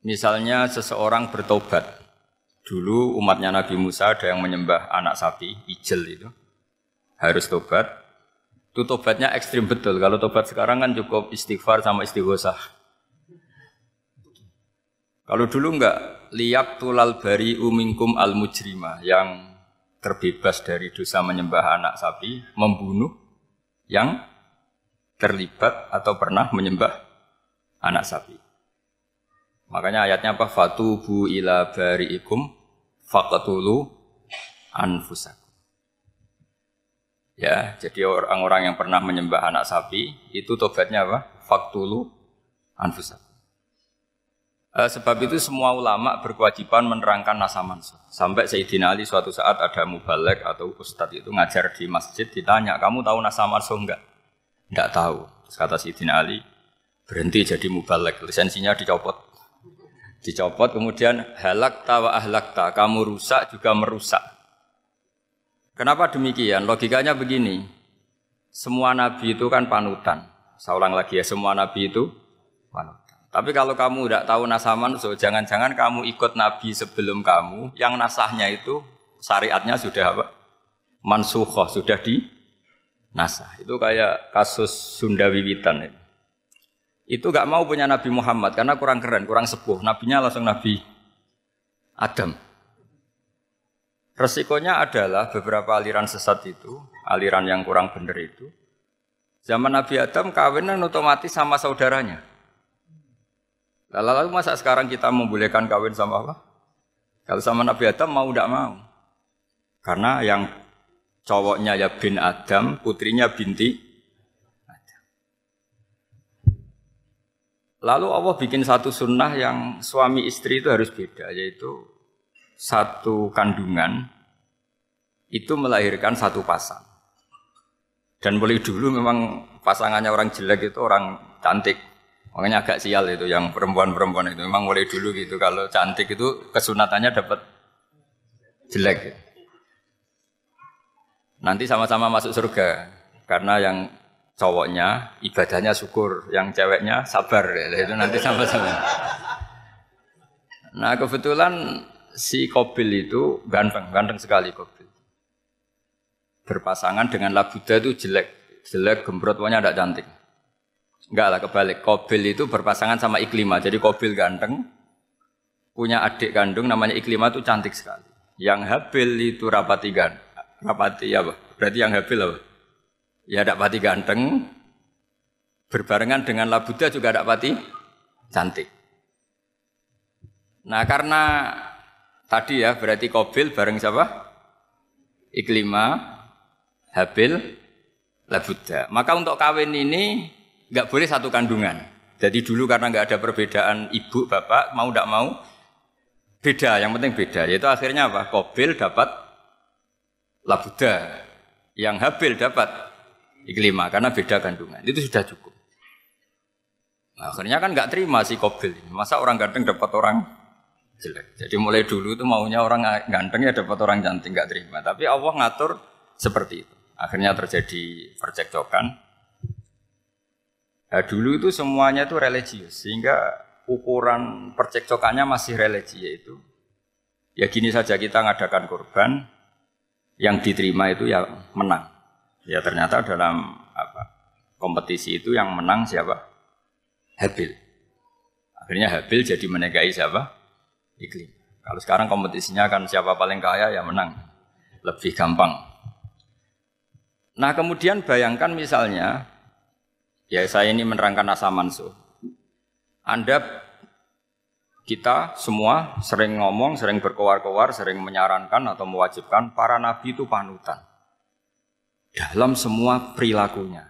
Misalnya seseorang bertobat. Dulu umatnya Nabi Musa ada yang menyembah anak sapi, ijel itu. Harus tobat. Itu tobatnya ekstrim betul. Kalau tobat sekarang kan cukup istighfar sama istighosah. Kalau dulu enggak, liyak tulal bari umingkum al mujrima yang terbebas dari dosa menyembah anak sapi, membunuh yang terlibat atau pernah menyembah anak sapi. Makanya ayatnya apa? Fatubu ila bari'ikum faqatulu anfusakum. Ya, jadi orang-orang yang pernah menyembah anak sapi itu tobatnya apa? Faktulu anfusakum. Eh, sebab itu semua ulama berkewajiban menerangkan nasa mansuh. Sampai Sayyidina Ali suatu saat ada mubalek atau ustadz itu ngajar di masjid ditanya, kamu tahu nasa mansuh enggak? Enggak tahu. Terus kata Sayyidina Ali, berhenti jadi mubalek, lisensinya dicopot dicopot kemudian halak tawa ahlak ta kamu rusak juga merusak. Kenapa demikian? Logikanya begini. Semua nabi itu kan panutan. Saya ulang lagi ya semua nabi itu panutan. Tapi kalau kamu tidak tahu nasaman so jangan-jangan kamu ikut nabi sebelum kamu yang nasahnya itu syariatnya sudah apa? Mansuhoh sudah di nasah. Itu kayak kasus Sunda Wiwitan itu itu gak mau punya Nabi Muhammad karena kurang keren, kurang sepuh. Nabinya langsung Nabi Adam. Resikonya adalah beberapa aliran sesat itu, aliran yang kurang benar itu. Zaman Nabi Adam kawinan otomatis sama saudaranya. Lalu, masa sekarang kita membolehkan kawin sama apa? Kalau sama Nabi Adam mau tidak mau. Karena yang cowoknya ya bin Adam, putrinya binti Lalu Allah bikin satu sunnah yang suami istri itu harus beda, yaitu satu kandungan itu melahirkan satu pasang. Dan mulai dulu memang pasangannya orang jelek itu orang cantik. Makanya agak sial itu yang perempuan-perempuan itu. Memang mulai dulu gitu. Kalau cantik itu kesunatannya dapat jelek. Nanti sama-sama masuk surga. Karena yang cowoknya ibadahnya syukur, yang ceweknya sabar. Ya, itu nanti sama-sama. Nah kebetulan si Kobil itu ganteng, ganteng sekali Kobil. Berpasangan dengan Labuda itu jelek, jelek, gembrot, pokoknya tidak cantik. Enggak lah kebalik, Kobil itu berpasangan sama Iklima. Jadi Kobil ganteng, punya adik kandung namanya Iklima itu cantik sekali. Yang Habil itu rapati gan, rapati apa? Berarti yang Habil apa? Ya tidak pati ganteng, berbarengan dengan Labuda juga tidak pati cantik. Nah karena tadi ya berarti Kobil bareng siapa? Iklima, Habil, Labuda. Maka untuk kawin ini nggak boleh satu kandungan. Jadi dulu karena nggak ada perbedaan ibu bapak mau tidak mau beda. Yang penting beda. Yaitu akhirnya apa? Kobil dapat Labuda, yang Habil dapat Iklima karena beda kandungan. Itu sudah cukup. Nah, akhirnya kan nggak terima si Kobil. Masa orang ganteng dapat orang jelek. Jadi mulai dulu itu maunya orang ganteng ya dapat orang cantik nggak terima. Tapi Allah ngatur seperti itu. Akhirnya terjadi percekcokan. Nah, dulu itu semuanya itu religius sehingga ukuran percekcokannya masih religi yaitu ya gini saja kita ngadakan korban yang diterima itu ya menang. Ya ternyata dalam apa kompetisi itu yang menang siapa? Habil. Akhirnya Habil jadi menikahi siapa? Iklim. Kalau sekarang kompetisinya kan siapa paling kaya ya menang. Lebih gampang. Nah kemudian bayangkan misalnya, ya saya ini menerangkan asa mansuh. Anda kita semua sering ngomong, sering berkowar-kowar, sering menyarankan atau mewajibkan para nabi itu panutan dalam semua perilakunya.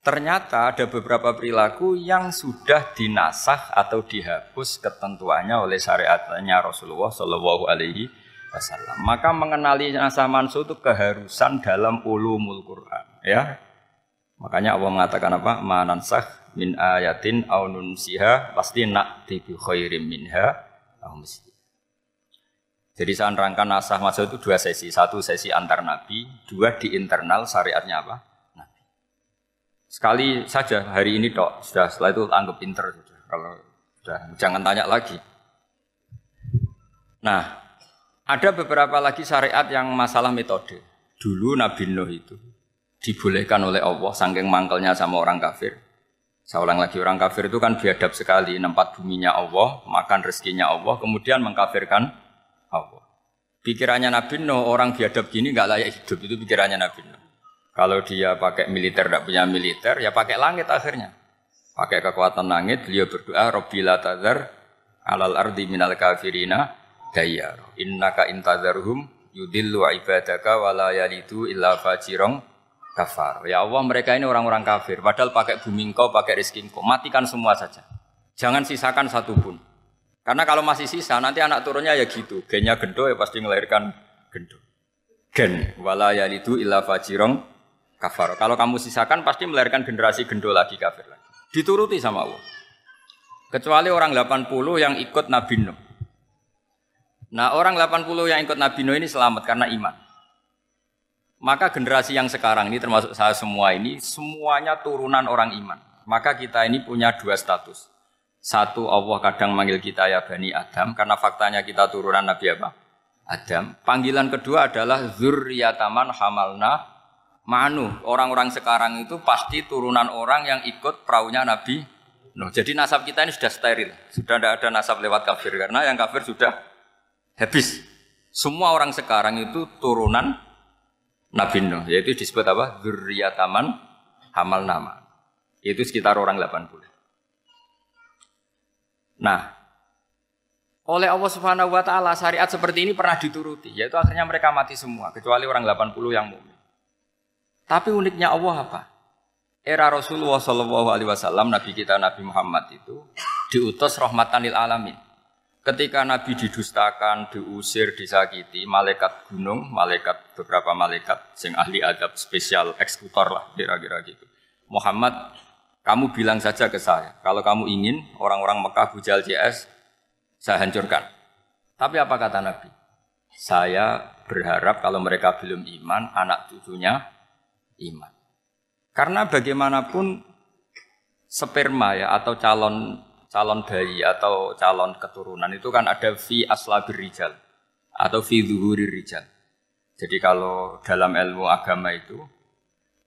Ternyata ada beberapa perilaku yang sudah dinasah atau dihapus ketentuannya oleh syariatnya Rasulullah Shallallahu Alaihi Wasallam. Maka mengenali nasah mansuh itu keharusan dalam ulumul Quran. Ya, makanya Allah mengatakan apa? Manansah min ayatin au nunsiha pasti nak tibi khairim minha jadi saya nerangkan nasah masuk itu dua sesi. Satu sesi antar nabi, dua di internal syariatnya apa? Nabi. Sekali saja hari ini dok, sudah setelah itu anggap pinter sudah. Kalau Sudah, jangan tanya lagi. Nah, ada beberapa lagi syariat yang masalah metode. Dulu Nabi Nuh itu dibolehkan oleh Allah sangking mangkelnya sama orang kafir. Saya ulang lagi orang kafir itu kan biadab sekali, nempat buminya Allah, makan rezekinya Allah, kemudian mengkafirkan Allah. Pikirannya Nabi Nuh orang biadab gini nggak layak hidup itu pikirannya Nabi Nuh. Kalau dia pakai militer tidak punya militer ya pakai langit akhirnya. Pakai kekuatan langit beliau berdoa Robbila tazar alal ardi minal kafirina dayar. Innaka intazarhum yudillu ibadaka wala yalidu illa fajirong kafar. Ya Allah mereka ini orang-orang kafir. Padahal pakai bumi engkau, pakai rezeki engkau. Matikan semua saja. Jangan sisakan satu pun. Karena kalau masih sisa nanti anak turunnya ya gitu. Gennya gendo ya pasti melahirkan gendo. Gen. Wala yalidu illa fajirong kafar. Kalau kamu sisakan pasti melahirkan generasi gendo lagi kafir lagi. Dituruti sama Allah. Kecuali orang 80 yang ikut Nabi Nuh. Nah orang 80 yang ikut Nabi Nuh ini selamat karena iman. Maka generasi yang sekarang ini termasuk saya semua ini semuanya turunan orang iman. Maka kita ini punya dua status. Satu Allah kadang manggil kita ya Bani Adam karena faktanya kita turunan Nabi apa? Adam. Panggilan kedua adalah zurriyataman hamalna manu. Orang-orang sekarang itu pasti turunan orang yang ikut perahunya Nabi Nuh. Jadi nasab kita ini sudah steril. Sudah tidak ada nasab lewat kafir karena yang kafir sudah habis. Semua orang sekarang itu turunan Nabi Nuh, yaitu disebut apa? Zurriyataman Hamal Nama. Itu sekitar orang 80. Nah, oleh Allah Subhanahu wa taala syariat seperti ini pernah dituruti, yaitu akhirnya mereka mati semua kecuali orang 80 yang mukmin. Tapi uniknya Allah apa? Era Rasulullah Shallallahu alaihi wasallam Nabi kita Nabi Muhammad itu diutus rahmatan lil alamin. Ketika Nabi didustakan, diusir, disakiti, malaikat gunung, malaikat beberapa malaikat, sing ahli adab spesial eksekutor lah kira-kira gitu. Muhammad, kamu bilang saja ke saya, kalau kamu ingin orang-orang Mekah Bujal CS, saya hancurkan. Tapi apa kata Nabi? Saya berharap kalau mereka belum iman, anak cucunya iman. Karena bagaimanapun sperma ya atau calon calon bayi atau calon keturunan itu kan ada fi aslabir rijal atau fi zuhuri rijal. Jadi kalau dalam ilmu agama itu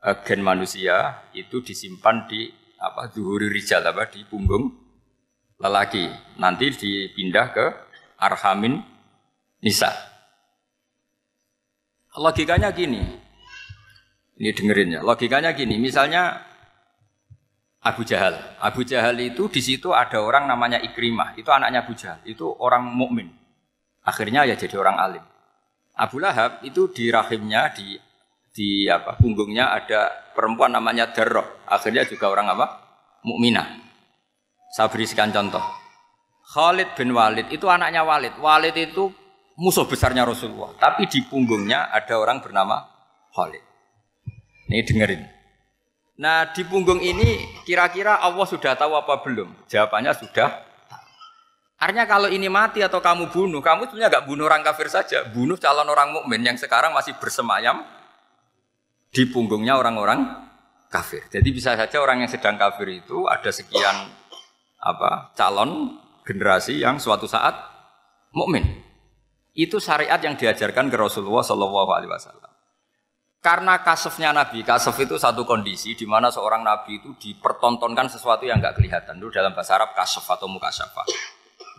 eh, gen manusia itu disimpan di apa zuhuri rijal apa di punggung lelaki. Nanti dipindah ke arhamin nisa. Logikanya gini. Ini dengerin ya. Logikanya gini, misalnya Abu Jahal. Abu Jahal itu di situ ada orang namanya Ikrimah. Itu anaknya Abu Jahal. Itu orang mukmin. Akhirnya ya jadi orang alim. Abu Lahab itu di rahimnya di di apa punggungnya ada perempuan namanya Darroh. Akhirnya juga orang apa? Mukminah. Saya berikan contoh. Khalid bin Walid itu anaknya Walid. Walid itu musuh besarnya Rasulullah. Tapi di punggungnya ada orang bernama Khalid. Ini dengerin. Nah di punggung ini kira-kira Allah sudah tahu apa belum? Jawabannya sudah. Artinya kalau ini mati atau kamu bunuh, kamu sebenarnya nggak bunuh orang kafir saja, bunuh calon orang mukmin yang sekarang masih bersemayam di punggungnya orang-orang kafir. Jadi bisa saja orang yang sedang kafir itu ada sekian apa calon generasi yang suatu saat mukmin. Itu syariat yang diajarkan ke Rasulullah Shallallahu Alaihi Wasallam. Karena kasefnya Nabi, kasef itu satu kondisi di mana seorang Nabi itu dipertontonkan sesuatu yang nggak kelihatan. Itu dalam bahasa Arab kasef atau mukasyafa.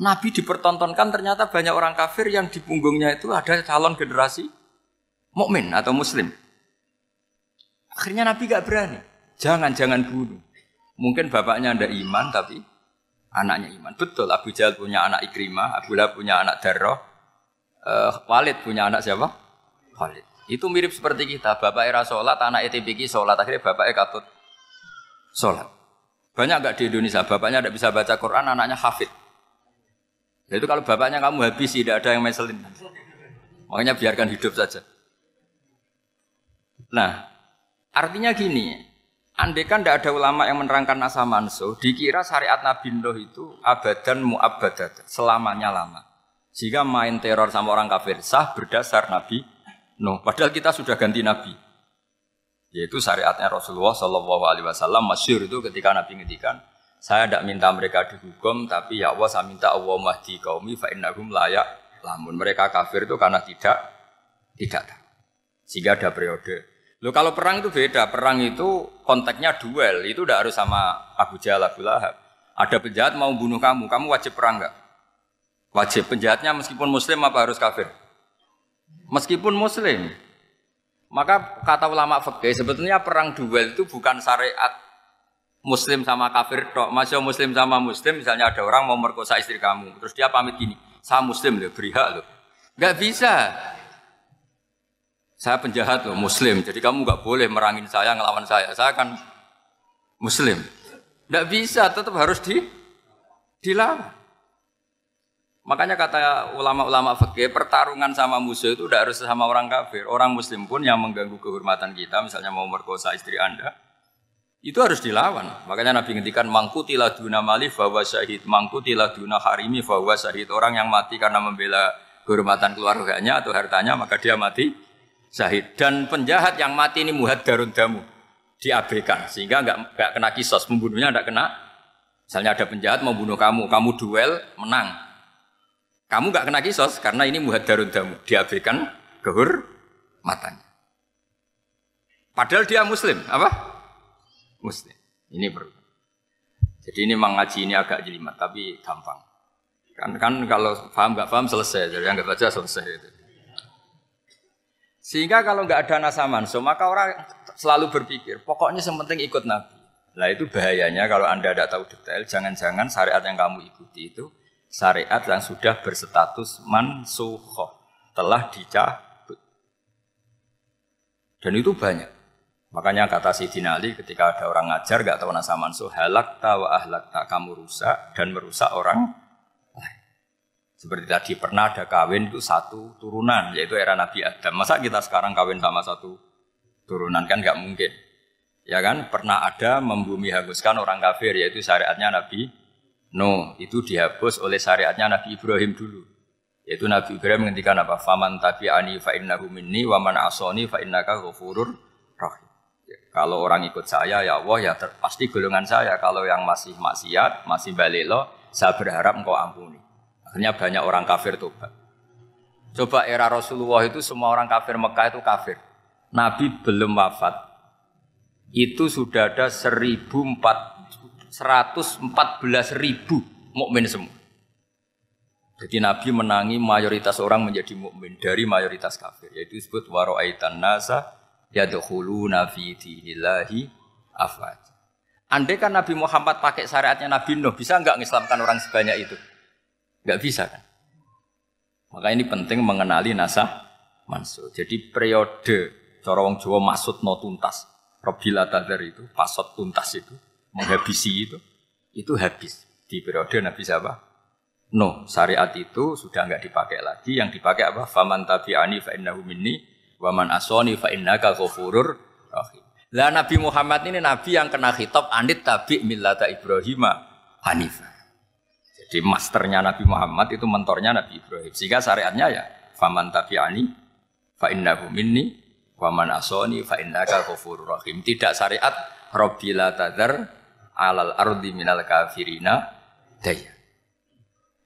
Nabi dipertontonkan ternyata banyak orang kafir yang di punggungnya itu ada calon generasi mukmin atau muslim. Akhirnya Nabi gak berani. Jangan, jangan bunuh. Mungkin bapaknya ada iman tapi anaknya iman. Betul, Abu Jahal punya anak Ikrimah, Abu Lahab punya anak Darroh, uh, Walid punya anak siapa? Walid. Itu mirip seperti kita. Bapak era sholat, anak ETPK sholat. Akhirnya bapak katut sholat. Banyak nggak di Indonesia, bapaknya tidak bisa baca Quran, anaknya hafid. Itu kalau bapaknya kamu habis, tidak ada yang meselin. Makanya biarkan hidup saja. Nah, artinya gini, Andekan tidak ada ulama yang menerangkan nasa manso, dikira syariat Nabi Nuh itu abadan mu'abadat, selamanya lama. Jika main teror sama orang kafir sah berdasar Nabi No, padahal kita sudah ganti nabi. Yaitu syariatnya Rasulullah Shallallahu Alaihi Wasallam masyur itu ketika Nabi ngedikan Saya tidak minta mereka dihukum, tapi ya Allah saya minta Allah mahdi kaumi fa innahum layak lamun. Mereka kafir itu karena tidak tidak. Sehingga ada periode. Lo kalau perang itu beda. Perang itu konteksnya duel. Itu tidak harus sama Abu Jahal, Abu Lahab. Ada penjahat mau bunuh kamu, kamu wajib perang nggak? Wajib. Penjahatnya meskipun muslim apa harus kafir? Meskipun muslim. Maka kata ulama fikih sebetulnya perang duel itu bukan syariat muslim sama kafir dok. Masih muslim sama muslim misalnya ada orang mau merkosa istri kamu, terus dia pamit gini, saya muslim loh, beri hak loh. Gak bisa. Saya penjahat loh, muslim. Jadi kamu gak boleh merangin saya, ngelawan saya. Saya kan muslim. Gak bisa, tetap harus di dilawan. Makanya kata ulama-ulama fikih, pertarungan sama musuh itu tidak harus sama orang kafir. Orang muslim pun yang mengganggu kehormatan kita, misalnya mau merkosa istri Anda, itu harus dilawan. Makanya Nabi ngendikan mangku duna mali bahwa syahid, mangku duna harimi bahwa syahid. Orang yang mati karena membela kehormatan keluarganya atau hartanya, maka dia mati syahid. Dan penjahat yang mati ini muhad darun damu, diabaikan sehingga nggak nggak kena kisos, membunuhnya nggak kena. Misalnya ada penjahat mau bunuh kamu, kamu duel menang, kamu nggak kena kisos karena ini muhadarun damu, diabaikan kehur matanya. Padahal dia muslim, apa? Muslim. Ini perlu. Jadi ini mengaji ini agak jelimat, tapi gampang. Kan kan kalau paham nggak paham selesai, jadi yang nggak baca selesai itu. Sehingga kalau nggak ada nasaman, so maka orang selalu berpikir, pokoknya yang ikut Nabi. Lah itu bahayanya kalau anda tidak tahu detail, jangan-jangan syariat yang kamu ikuti itu syariat yang sudah berstatus mansuhoh telah dicabut. Dan itu banyak. Makanya kata Sidin Ali ketika ada orang ngajar gak tahu nasa mansuh halak tawa ahlak tak kamu rusak dan merusak orang. Seperti tadi pernah ada kawin itu satu turunan yaitu era Nabi Adam. Masa kita sekarang kawin sama satu turunan kan gak mungkin. Ya kan pernah ada membumi hanguskan orang kafir yaitu syariatnya Nabi No, itu dihapus oleh syariatnya Nabi Ibrahim dulu. Yaitu Nabi Ibrahim menghentikan apa? Faman tabi'ani fa innahu minni wa man asoni fa innaka ghafurur rahim. Ya, kalau orang ikut saya ya Allah ya pasti golongan saya. Kalau yang masih maksiat, masih balelo, saya berharap engkau ampuni. Akhirnya banyak orang kafir tobat. Coba era Rasulullah itu semua orang kafir Mekah itu kafir. Nabi belum wafat. Itu sudah ada 1004 114 ribu mukmin semua. Jadi Nabi menangi mayoritas orang menjadi mukmin dari mayoritas kafir. Yaitu disebut waro'aitan nasa yadkhuluna fi dinillahi afwaj. Andai kan Nabi Muhammad pakai syariatnya Nabi Nuh, bisa nggak mengislamkan orang sebanyak itu? Nggak bisa kan? Maka ini penting mengenali nasa mansuh. Jadi periode corong Jawa maksud no tuntas. Robila tadar itu, pasot tuntas itu menghabisi itu, itu habis di periode Nabi siapa? No, syariat itu sudah nggak dipakai lagi. Yang dipakai apa? Faman tabi'ani fa innahu minni wa man asoni fa innaka ghafurur rahim. Lah Nabi Muhammad ini nabi yang kena khitab anit tabi millata Ibrahim Hanifah. Jadi masternya Nabi Muhammad itu mentornya Nabi Ibrahim. Sehingga syariatnya ya faman tabi'ani fa innahu minni wa man asoni fa innaka ghafurur rahim. Tidak syariat Rabbila tadar alal ardi minal kafirina daya.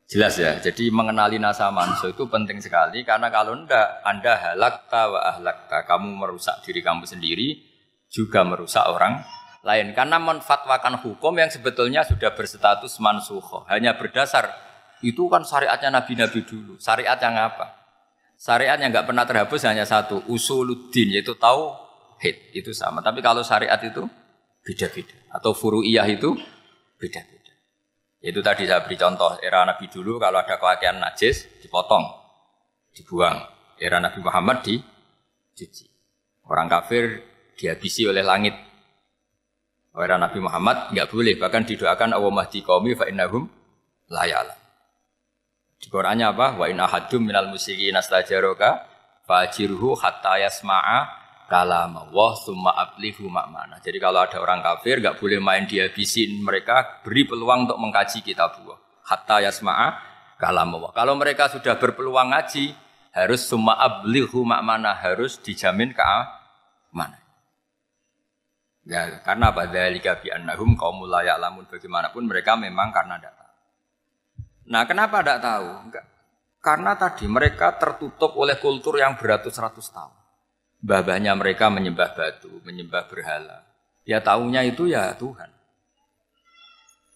Jelas ya, jadi mengenali nasa manso itu penting sekali karena kalau ndak Anda halakta wa ahlakta, kamu merusak diri kamu sendiri juga merusak orang lain karena menfatwakan hukum yang sebetulnya sudah berstatus mansuho hanya berdasar itu kan syariatnya nabi-nabi dulu syariat yang apa syariat yang nggak pernah terhapus hanya satu usuluddin yaitu tahu hit itu sama tapi kalau syariat itu beda-beda. Atau furu'iyah itu beda-beda. Itu tadi saya beri contoh, era Nabi dulu kalau ada kewakilan najis, dipotong, dibuang. Era Nabi Muhammad di cuci. Orang kafir dihabisi oleh langit. Era Nabi Muhammad nggak boleh, bahkan didoakan Allah mahdi qaumi fa innahum layala. Di Qurannya apa? Wa in ahadum minal musyrikin astajaroka fajirhu hatta yasma'a kalam Allah summa ablihu makmana. Jadi kalau ada orang kafir nggak boleh main dihabisin mereka beri peluang untuk mengkaji kitab Allah. Hatta yasma'a kalam Allah. Kalau mereka sudah berpeluang ngaji harus summa ablihu makmana harus dijamin ke mana. Ya, karena apa? Dzalika bi annahum qaumul la ya'lamun. Bagaimanapun mereka memang karena tidak tahu. Nah, kenapa tidak tahu? Enggak. Karena tadi mereka tertutup oleh kultur yang beratus-ratus tahun. Babahnya mereka menyembah batu, menyembah berhala. Ya tahunya itu ya Tuhan.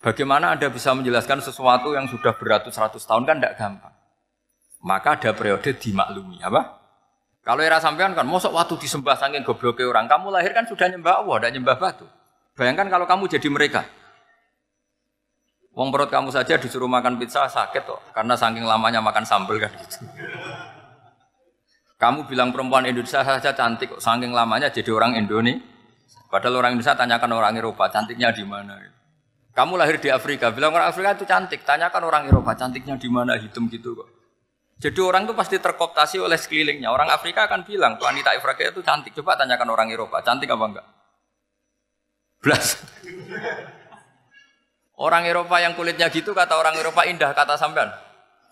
Bagaimana Anda bisa menjelaskan sesuatu yang sudah beratus-ratus tahun kan tidak gampang. Maka ada periode dimaklumi, apa? Kalau era sampean kan, mosok waktu disembah saking gobloknya orang, kamu lahir kan sudah nyembah Allah, tidak nyembah batu. Bayangkan kalau kamu jadi mereka. Wong perut kamu saja disuruh makan pizza sakit kok, karena saking lamanya makan sambal kan gitu. Kamu bilang perempuan Indonesia saja cantik kok, saking lamanya jadi orang Indonesia. Padahal orang Indonesia tanyakan orang Eropa, cantiknya di mana? Kamu lahir di Afrika, bilang orang Afrika itu cantik, tanyakan orang Eropa, cantiknya di mana? Hitam gitu kok. Jadi orang itu pasti terkooptasi oleh sekelilingnya. Orang Afrika akan bilang, wanita Afrika itu cantik. Coba tanyakan orang Eropa, cantik apa enggak? Blas. Orang Eropa yang kulitnya gitu kata orang Eropa indah kata sampean.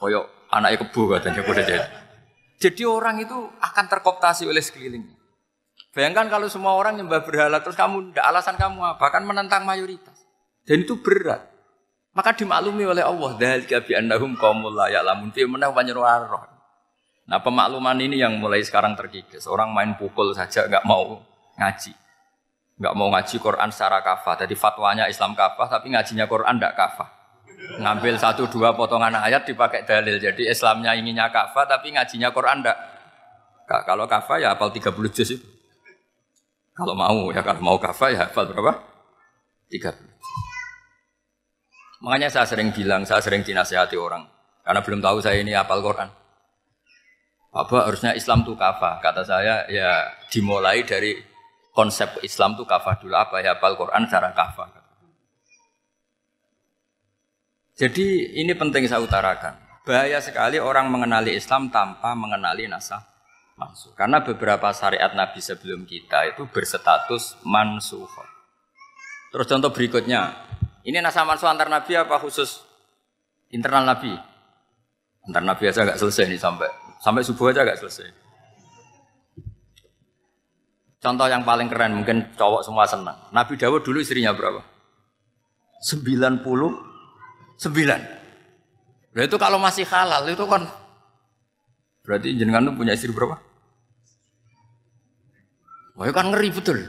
Koyok anaknya kebu katanya kuda jadi. Jadi orang itu akan terkooptasi oleh sekelilingnya. Bayangkan kalau semua orang nyembah berhala terus kamu alasan kamu apa? Kan menentang mayoritas. Dan itu berat. Maka dimaklumi oleh Allah, dzalika bi annahum qaumul la ya'lamun fi manah. Nah, pemakluman ini yang mulai sekarang terkikis. Orang main pukul saja nggak mau ngaji. Nggak mau ngaji Quran secara kafah. Jadi fatwanya Islam kafah, tapi ngajinya Quran tidak kafah. Ngambil satu dua potongan ayat dipakai dalil. Jadi Islamnya inginnya kafah, tapi ngajinya Quran tidak. Kalau kafah ya hafal 30 juz itu. Kalau mau ya kalau mau kafah ya hafal berapa? 30. Makanya saya sering bilang, saya sering dinasihati orang. Karena belum tahu saya ini apal Quran. Apa harusnya Islam itu kafah? Kata saya ya dimulai dari konsep Islam itu kafah dulu. Apa ya apal Quran secara kafah. Jadi ini penting saya utarakan. Bahaya sekali orang mengenali Islam tanpa mengenali nasah mansuh. Karena beberapa syariat Nabi sebelum kita itu berstatus mansuh. Terus contoh berikutnya, ini nasa mansuh antar nabi apa khusus internal nabi? Antar nabi aja nggak selesai nih sampai sampai subuh aja nggak selesai. Contoh yang paling keren mungkin cowok semua senang. Nabi Dawud dulu istrinya berapa? 99. Nah itu kalau masih halal itu kan berarti jenengan tuh punya istri berapa? Wah, kan ngeri betul.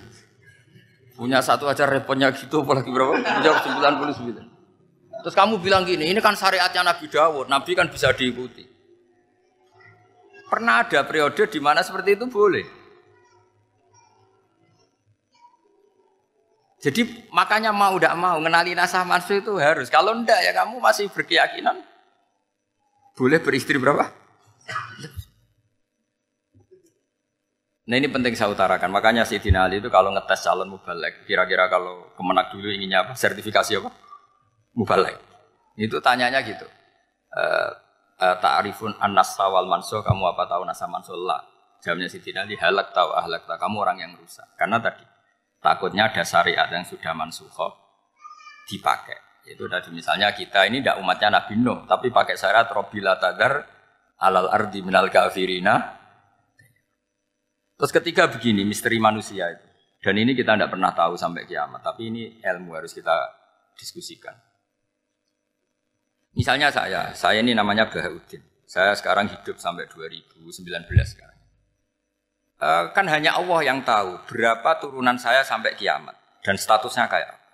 Punya satu aja repotnya gitu, apalagi berapa? Punya 99. Terus kamu bilang gini, ini kan syariatnya Nabi Dawud, Nabi kan bisa diikuti. Pernah ada periode di mana seperti itu boleh. Jadi makanya mau tidak mau ngenali nasah mansuh itu harus. Kalau ndak ya kamu masih berkeyakinan boleh beristri berapa? Nah ini penting saya utarakan. Makanya si Ali itu kalau ngetes calon mubalek, kira-kira kalau kemenak dulu inginnya apa? Sertifikasi apa? Mubalek. Itu tanyanya gitu. Uh, uh, Ta'arifun anas wal manso, kamu apa tahu nasa manso lah. Jawabnya si Ali, halak tahu ahlak tahu, kamu orang yang rusak. Karena tadi takutnya ada syariat yang sudah mansuho dipakai. Itu tadi misalnya kita ini tidak umatnya Nabi Nuh, tapi pakai syarat robila tadar alal ardi minal kafirina Terus ketiga begini, misteri manusia itu. Dan ini kita tidak pernah tahu sampai kiamat. Tapi ini ilmu harus kita diskusikan. Misalnya saya, saya ini namanya Bahaudin. Saya sekarang hidup sampai 2019 sekarang. E, kan hanya Allah yang tahu berapa turunan saya sampai kiamat. Dan statusnya kayak apa.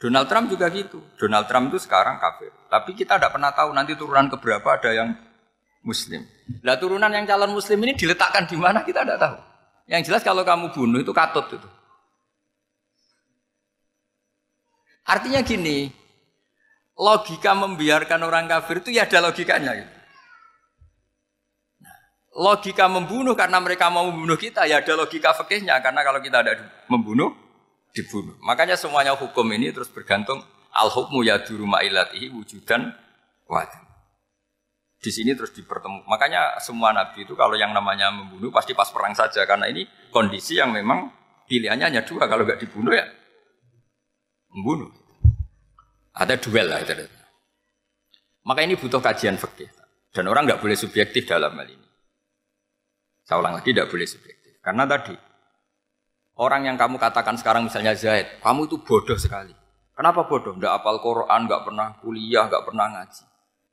Donald Trump juga gitu. Donald Trump itu sekarang kafir. Tapi kita tidak pernah tahu nanti turunan keberapa ada yang muslim. Lah turunan yang calon muslim ini diletakkan di mana kita tidak tahu. Yang jelas kalau kamu bunuh itu katut itu. Artinya gini, logika membiarkan orang kafir itu ya ada logikanya. Gitu. Nah, logika membunuh karena mereka mau membunuh kita ya ada logika fikihnya karena kalau kita ada membunuh dibunuh. Makanya semuanya hukum ini terus bergantung al hukmu ya duruma'ilatihi wujudan wadah. Di sini terus dipertemukan. Makanya semua nabi itu kalau yang namanya membunuh pasti pas perang saja karena ini kondisi yang memang pilihannya hanya dua kalau nggak dibunuh ya membunuh. Ada duel lah itu. Maka ini butuh kajian fikih dan orang nggak boleh subjektif dalam hal ini. Saya ulang lagi tidak boleh subjektif karena tadi Orang yang kamu katakan sekarang misalnya Zaid, kamu itu bodoh sekali. Kenapa bodoh? Tidak apal Quran, nggak pernah kuliah, nggak pernah ngaji.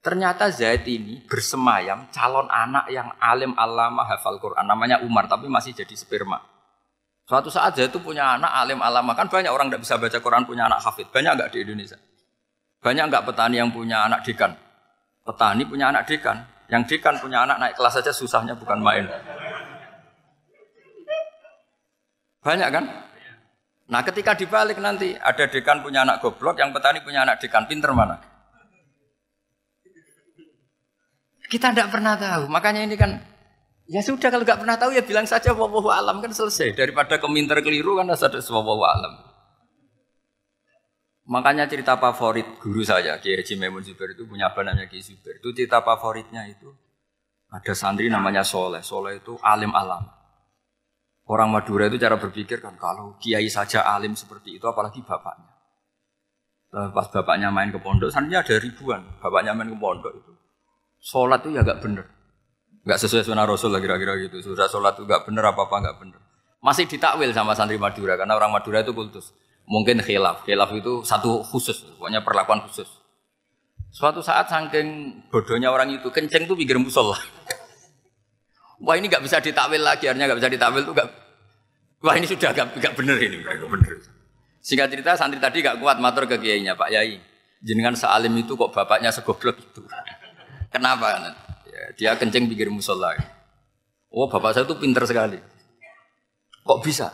Ternyata Zaid ini bersemayam calon anak yang alim alama hafal Quran. Namanya Umar, tapi masih jadi sperma. Suatu saat Zaid itu punya anak alim alama. Kan banyak orang tidak bisa baca Quran punya anak hafid. Banyak nggak di Indonesia? Banyak nggak petani yang punya anak dekan? Petani punya anak dekan. Yang dekan punya anak naik kelas saja susahnya bukan main. Banyak kan? Nah ketika dibalik nanti ada dekan punya anak goblok, yang petani punya anak dekan pinter mana? Kita tidak pernah tahu. Makanya ini kan ya sudah kalau nggak pernah tahu ya bilang saja wawahu alam kan selesai. Daripada keminter keliru kan ada wawahu alam. Makanya cerita favorit guru saya, Kiai Haji Maimun Zubair itu punya namanya Kiai Zubair. Itu cerita favoritnya itu ada santri namanya Soleh. Soleh itu alim alam. Orang Madura itu cara berpikir kan kalau kiai saja alim seperti itu apalagi bapaknya. Pas bapaknya main ke pondok, santrinya ada ribuan. Bapaknya main ke pondok itu. Sholat itu ya gak bener. Gak sesuai sunnah Rasul lah kira-kira gitu. Sudah sholat itu gak bener apa-apa gak bener. Masih ditakwil sama santri Madura karena orang Madura itu kultus. Mungkin khilaf. Khilaf itu satu khusus, pokoknya perlakuan khusus. Suatu saat saking bodohnya orang itu kenceng tuh pikir musola. Wah ini nggak bisa ditakwil lagi, akhirnya nggak bisa ditakwil tuh gak. Wah ini sudah gak, gak bener ini, gak bener. Singkat cerita santri tadi gak kuat matur ke kiainya Pak Yai. Jenengan sealim itu kok bapaknya segoblok itu. Kenapa? Ya, dia kencing pikir musola. Oh bapak saya itu pinter sekali. Kok bisa?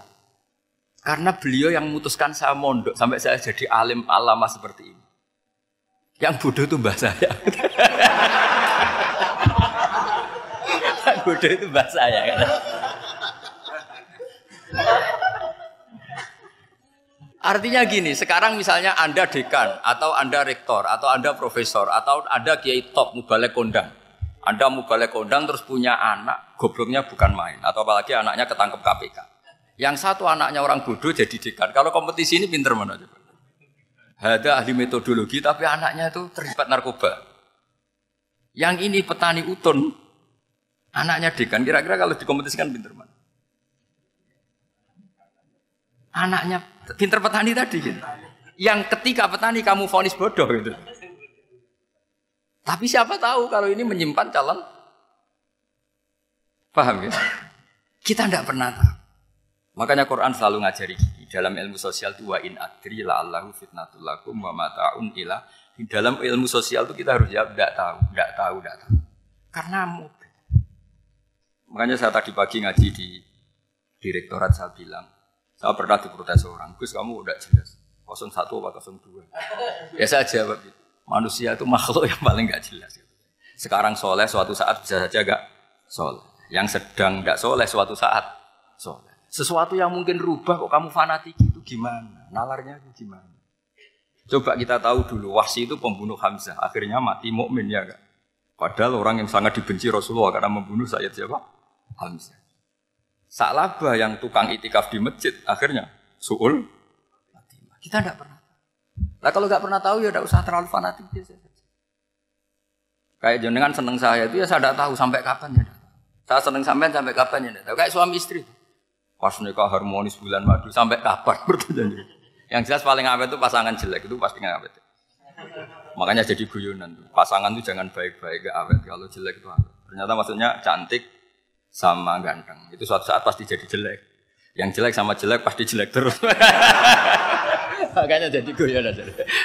Karena beliau yang memutuskan saya mondok sampai saya jadi alim alama seperti ini. Yang bodoh itu mbah saya. bodoh itu bahasa ya kan. Artinya gini, sekarang misalnya Anda dekan, atau Anda rektor, atau Anda profesor, atau Anda kiai top, mubalek kondang. Anda mubalek kondang terus punya anak, gobloknya bukan main. Atau apalagi anaknya ketangkep KPK. Yang satu anaknya orang bodoh jadi dekan. Kalau kompetisi ini pinter mana? Ada ahli metodologi, tapi anaknya itu terlibat narkoba. Yang ini petani utun, Anaknya dekan, kira-kira kalau dikompetisikan pinter mana? Anaknya pinter petani tadi gitu. Yang ketika petani kamu vonis bodoh gitu. Tapi siapa tahu kalau ini menyimpan calon Paham ya? Kita tidak pernah tahu. Makanya Quran selalu ngajari dalam ilmu sosial itu wa in adri la allahu fitnatul lakum wa mata'un ila di dalam ilmu sosial itu kita harus jawab tidak tahu, tidak tahu, tidak tahu. Karena Makanya saya tadi pagi ngaji di direktorat saya bilang, saya pernah diprotes orang, Gus kamu udah jelas, 01 apa 02. Ya saya jawab gitu, manusia itu makhluk yang paling gak jelas. Sekarang soleh suatu saat bisa saja gak soleh. Yang sedang gak soleh suatu saat soleh. Sesuatu yang mungkin rubah kok kamu fanatik itu gimana? Nalarnya itu gimana? Coba kita tahu dulu, Wahsi itu pembunuh Hamzah, akhirnya mati mukmin ya gak? Padahal orang yang sangat dibenci Rasulullah karena membunuh Sayyid siapa? Hamzah. Salabah yang tukang itikaf di masjid akhirnya suul Kita tidak pernah. Nah kalau nggak pernah tahu ya tidak usah terlalu fanatik. Kayak jenengan seneng saya itu ya saya tidak tahu sampai kapan ya. Saya seneng sampai sampai kapan ya. Tahu. Kayak suami istri. Pas nikah harmonis bulan madu sampai kapan bertanya. Yang jelas paling awet itu pasangan jelek itu pasti nggak awet. Makanya jadi guyonan. Pasangan itu jangan baik-baik gak awet. Kalau jelek itu awet. Ternyata maksudnya cantik, sama ganteng. Itu suatu saat pasti jadi jelek. Yang jelek sama jelek pasti jelek terus. Makanya jadi guyon aja.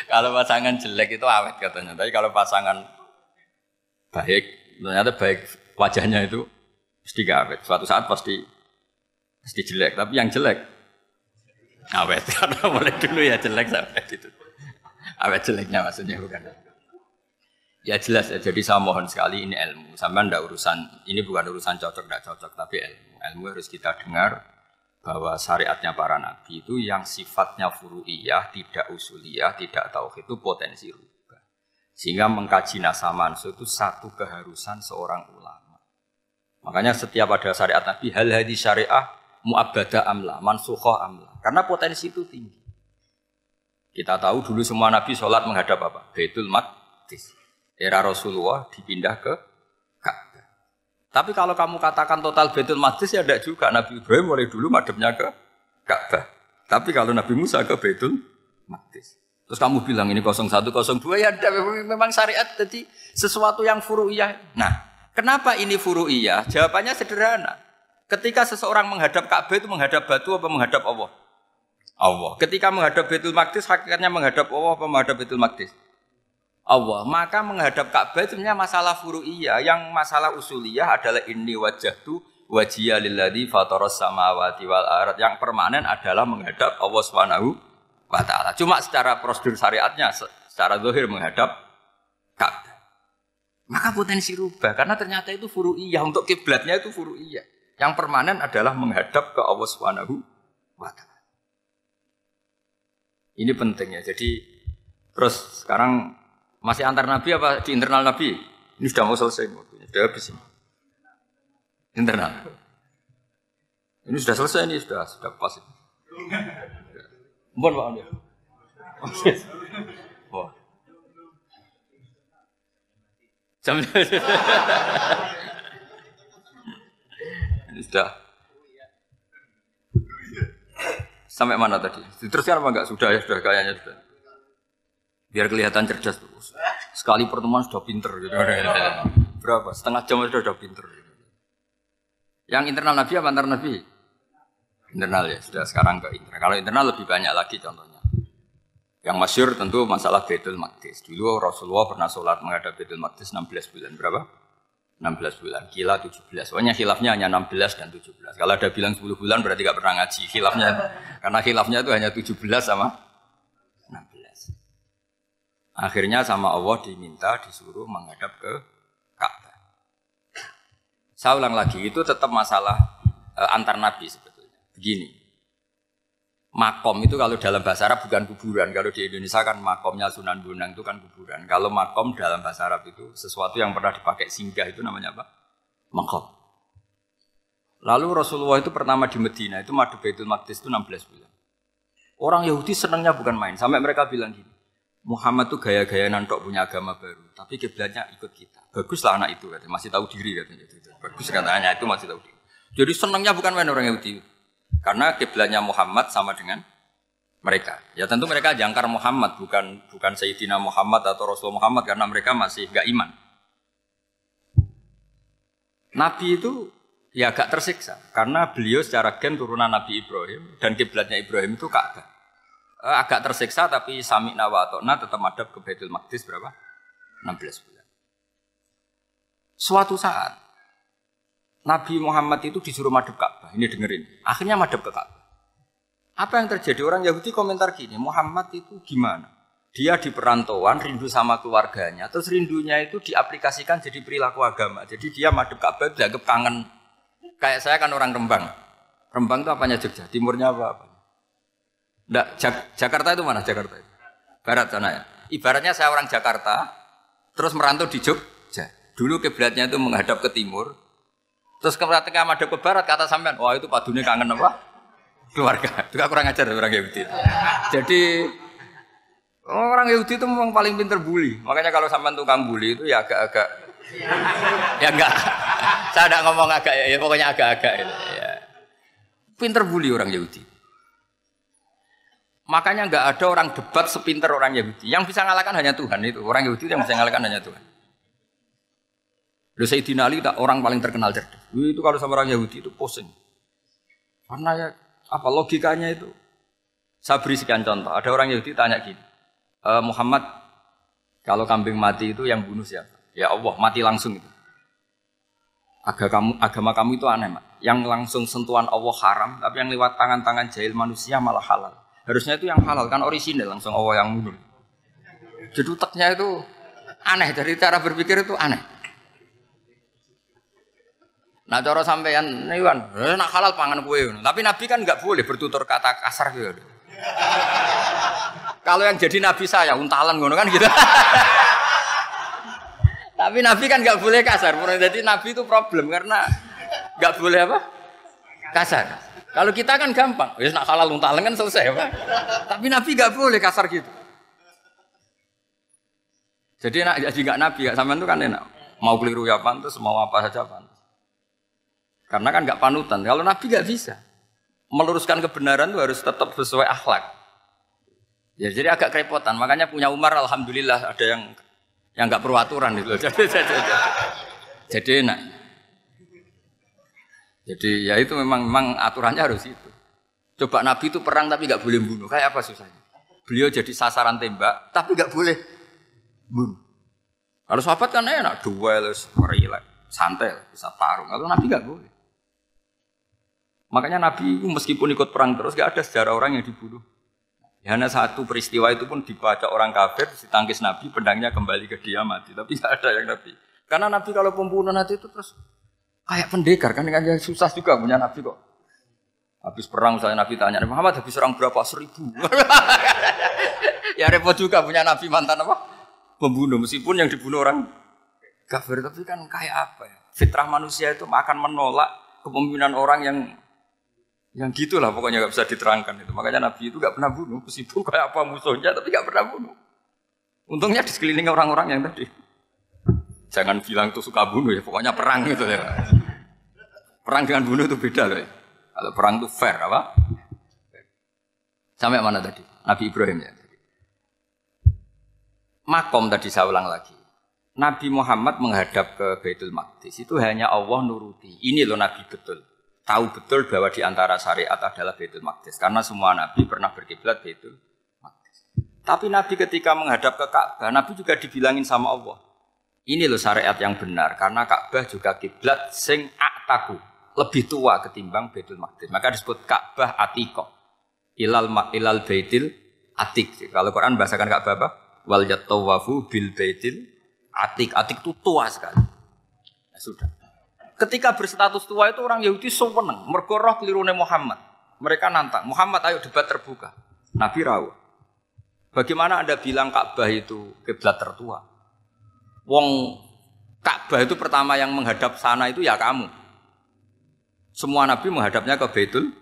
Kalau pasangan jelek itu awet katanya. Tapi kalau pasangan baik, ternyata baik wajahnya itu pasti gak awet. Suatu saat pasti pasti jelek. Tapi yang jelek awet. Karena mulai dulu ya jelek sampai gitu. Awet jeleknya maksudnya bukan. Ya jelas ya, jadi saya mohon sekali ini ilmu. Sama ndak urusan, ini bukan urusan cocok ndak cocok, tapi ilmu. Ilmu harus kita dengar bahwa syariatnya para nabi itu yang sifatnya furu'iyah, tidak usuliyah, tidak tauhid itu potensi rubah. Sehingga mengkaji nasa mansu itu satu keharusan seorang ulama. Makanya setiap ada syariat nabi, hal hadis syariah mu'abbada amla, mansukhah amla. Karena potensi itu tinggi. Kita tahu dulu semua nabi sholat menghadap apa? Baitul Maqdis era Rasulullah dipindah ke Ka'bah. Tapi kalau kamu katakan total Betul Maqdis ya tidak juga. Nabi Ibrahim mulai dulu madepnya ke Ka'bah. Tapi kalau Nabi Musa ke Baitul Maqdis. Terus kamu bilang ini 0102 ya ada, memang syariat jadi sesuatu yang furu'iyah. Nah, kenapa ini furu'iyah? Jawabannya sederhana. Ketika seseorang menghadap Ka'bah itu menghadap batu apa menghadap Allah? Allah. Ketika menghadap Baitul Maqdis hakikatnya menghadap Allah apa menghadap Baitul Maqdis? Allah. Maka menghadap Ka'bah itu masalah furu'iyah. Yang masalah usuliyah adalah ini wajah tu wajiyah lilladzi fataras samawati wal ard. Yang permanen adalah menghadap Allah Subhanahu wa ta'ala. Cuma secara prosedur syariatnya, secara zahir menghadap Ka'bah. Maka potensi rubah, karena ternyata itu furu'iyah, untuk kiblatnya itu furu'iyah. Yang permanen adalah menghadap ke Allah Subhanahu wa ta'ala. Ini penting ya. Jadi terus sekarang masih antar nabi apa di internal nabi? Ini sudah mau selesai waktunya, sudah habis ini. Internal. Ini sudah selesai ini sudah sudah pas ini. Mbon Pak Andi. Wah. Jam sudah. Sampai mana tadi? Diteruskan apa enggak? Sudah ya, sudah kayaknya sudah. Biar kelihatan cerdas terus. Sekali pertemuan sudah pinter gitu. Berapa? Setengah jam sudah sudah pinter. Yang internal Nabi apa antar Nabi? Internal ya, sudah sekarang ke internal. Kalau internal lebih banyak lagi contohnya. Yang masyur tentu masalah Baitul Maqdis. Dulu Rasulullah pernah sholat menghadap Baitul Maqdis 16 bulan. Berapa? 16 bulan. Kila 17. Soalnya khilafnya hanya 16 dan 17. Kalau ada bilang 10 bulan berarti gak pernah ngaji. Khilafnya, karena khilafnya itu hanya 17 sama 16. Akhirnya sama Allah diminta disuruh menghadap ke Ka'bah. Saya ulang lagi, itu tetap masalah e, antar nabi sebetulnya. Begini, makom itu kalau dalam bahasa Arab bukan kuburan. Kalau di Indonesia kan makomnya Sunan Bonang itu kan kuburan. Kalau makom dalam bahasa Arab itu sesuatu yang pernah dipakai singgah itu namanya apa? Makom. Lalu Rasulullah itu pertama di Medina itu madu Baitul Maqdis itu 16 bulan. Orang Yahudi senangnya bukan main. Sampai mereka bilang gini, Muhammad tuh gaya-gaya nantok punya agama baru. Tapi kiblatnya ikut kita. Baguslah anak itu katanya. Masih tahu diri katanya. Bagus katanya itu masih tahu diri. Jadi senangnya bukan main orang Yahudi. Karena kiblatnya Muhammad sama dengan mereka. Ya tentu mereka jangkar Muhammad, bukan bukan Sayyidina Muhammad atau Rasul Muhammad karena mereka masih gak iman. Nabi itu ya agak tersiksa karena beliau secara gen turunan Nabi Ibrahim dan kiblatnya Ibrahim itu Ka'bah. Eh, agak tersiksa tapi sami nawatona tetap madhab ke Baitul Maqdis berapa? 16 bulan. Suatu saat Nabi Muhammad itu disuruh madep Ka'bah. Ini dengerin. Akhirnya madep ke Ka'bah. Apa yang terjadi? Orang Yahudi komentar gini, Muhammad itu gimana? Dia di perantauan, rindu sama keluarganya. Terus rindunya itu diaplikasikan jadi perilaku agama. Jadi dia madep Ka'bah dianggap kangen. Kayak saya kan orang Rembang. Rembang itu apanya Jogja? Timurnya apa? Nggak, Jak Jakarta itu mana Jakarta itu? Barat sana ya. Ibaratnya saya orang Jakarta, terus merantau di Jogja. Dulu kiblatnya itu menghadap ke timur, Terus ketika madep ke barat kata sampean, wah itu padunya kangen apa? Keluarga. Itu kurang ajar orang Yahudi. Jadi orang Yahudi itu memang paling pinter bully. Makanya kalau sampean tukang bully itu ya agak-agak ya enggak. Saya tidak ngomong agak ya, pokoknya agak-agak ya. Pinter bully orang Yahudi. Makanya enggak ada orang debat sepinter orang Yahudi. Yang bisa ngalahkan hanya Tuhan itu. Orang Yahudi yang bisa ngalahkan hanya Tuhan. Lalu Sayyidina Ali tak orang paling terkenal cerdas. Itu kalau sama orang Yahudi itu pusing. Karena ya apa logikanya itu? Saya beri sekian contoh. Ada orang Yahudi tanya gini, e, Muhammad kalau kambing mati itu yang bunuh siapa? Ya Allah mati langsung itu. Agama kamu, agama kamu itu aneh, mak. Yang langsung sentuhan Allah haram, tapi yang lewat tangan-tangan jahil manusia malah halal. Harusnya itu yang halal kan orisinal langsung Allah yang bunuh. Jadi utaknya itu aneh dari cara berpikir itu aneh. Nah cara sampean niwan, eh, nak halal pangan kue. Tapi Nabi kan nggak boleh bertutur kata kasar gitu. Kalau yang jadi Nabi saya untalan ngono kan gitu. Tapi Nabi kan nggak boleh kasar. Jadi Nabi itu problem karena nggak boleh apa? Kasar. Kalau kita kan gampang, ya nak halal untalan kan selesai apa? Tapi Nabi nggak boleh kasar gitu. Jadi nak jadi nggak Nabi, gak sampean itu kan enak. Mau keliru ya pantas, mau apa saja pantas. Karena kan nggak panutan. Kalau Nabi nggak bisa. meluruskan kebenaran itu harus tetap sesuai akhlak. Ya, jadi agak kerepotan. Makanya punya Umar, alhamdulillah ada yang yang nggak perlu aturan itu. Jadi, jadi, jadi, jadi enak. Jadi ya itu memang memang aturannya harus itu. Coba Nabi itu perang tapi nggak boleh bunuh. Kayak apa susahnya? Beliau jadi sasaran tembak tapi nggak boleh bunuh. Kalau sahabat kan enak, duel, relax, santai, bisa tarung. Kalau Nabi nggak boleh. Makanya Nabi meskipun ikut perang terus gak ada sejarah orang yang dibunuh. Ya, hanya satu peristiwa itu pun dibaca orang kafir, ditangkis Nabi, pedangnya kembali ke dia mati. Tapi gak ada yang Nabi. Karena Nabi kalau pembunuh nanti itu terus kayak pendekar kan dengan susah juga punya Nabi kok. Habis perang saya Nabi tanya, Muhammad habis perang berapa? Seribu. ya repot juga punya Nabi mantan apa? Pembunuh meskipun yang dibunuh orang kafir tapi kan kayak apa ya? Fitrah manusia itu akan menolak kepemimpinan orang yang yang gitulah pokoknya nggak bisa diterangkan itu. Makanya Nabi itu nggak pernah bunuh, meskipun kayak apa musuhnya, tapi nggak pernah bunuh. Untungnya di sekeliling orang-orang yang tadi. Jangan bilang itu suka bunuh ya, pokoknya perang gitu ya. Perang dengan bunuh itu beda loh. Ya. Kalau perang itu fair apa? Sampai mana tadi? Nabi Ibrahim ya. Makom tadi saya ulang lagi. Nabi Muhammad menghadap ke Baitul Maqdis itu hanya Allah nuruti. Ini loh Nabi betul tahu betul bahwa di antara syariat adalah Baitul Maqdis karena semua nabi pernah berkiblat Baitul Maqdis. Tapi nabi ketika menghadap ke Ka'bah, nabi juga dibilangin sama Allah. Ini loh syariat yang benar karena Ka'bah juga kiblat sing aktaku, lebih tua ketimbang Baitul Maqdis. Maka disebut Ka'bah Atiko. Ilal ilal Baitil Atik. Kalau Quran bahasakan Ka'bah apa? Wal yatawafu bil Baitil Atik. Atik itu tua sekali. Ya, sudah. Ketika berstatus tua itu orang Yahudi seneng, mergo roh kelirune Muhammad. Mereka nantang, Muhammad ayo debat terbuka. Nabi rawuh. Bagaimana Anda bilang Ka'bah itu kiblat tertua? Wong Ka'bah itu pertama yang menghadap sana itu ya kamu. Semua nabi menghadapnya ke Baitul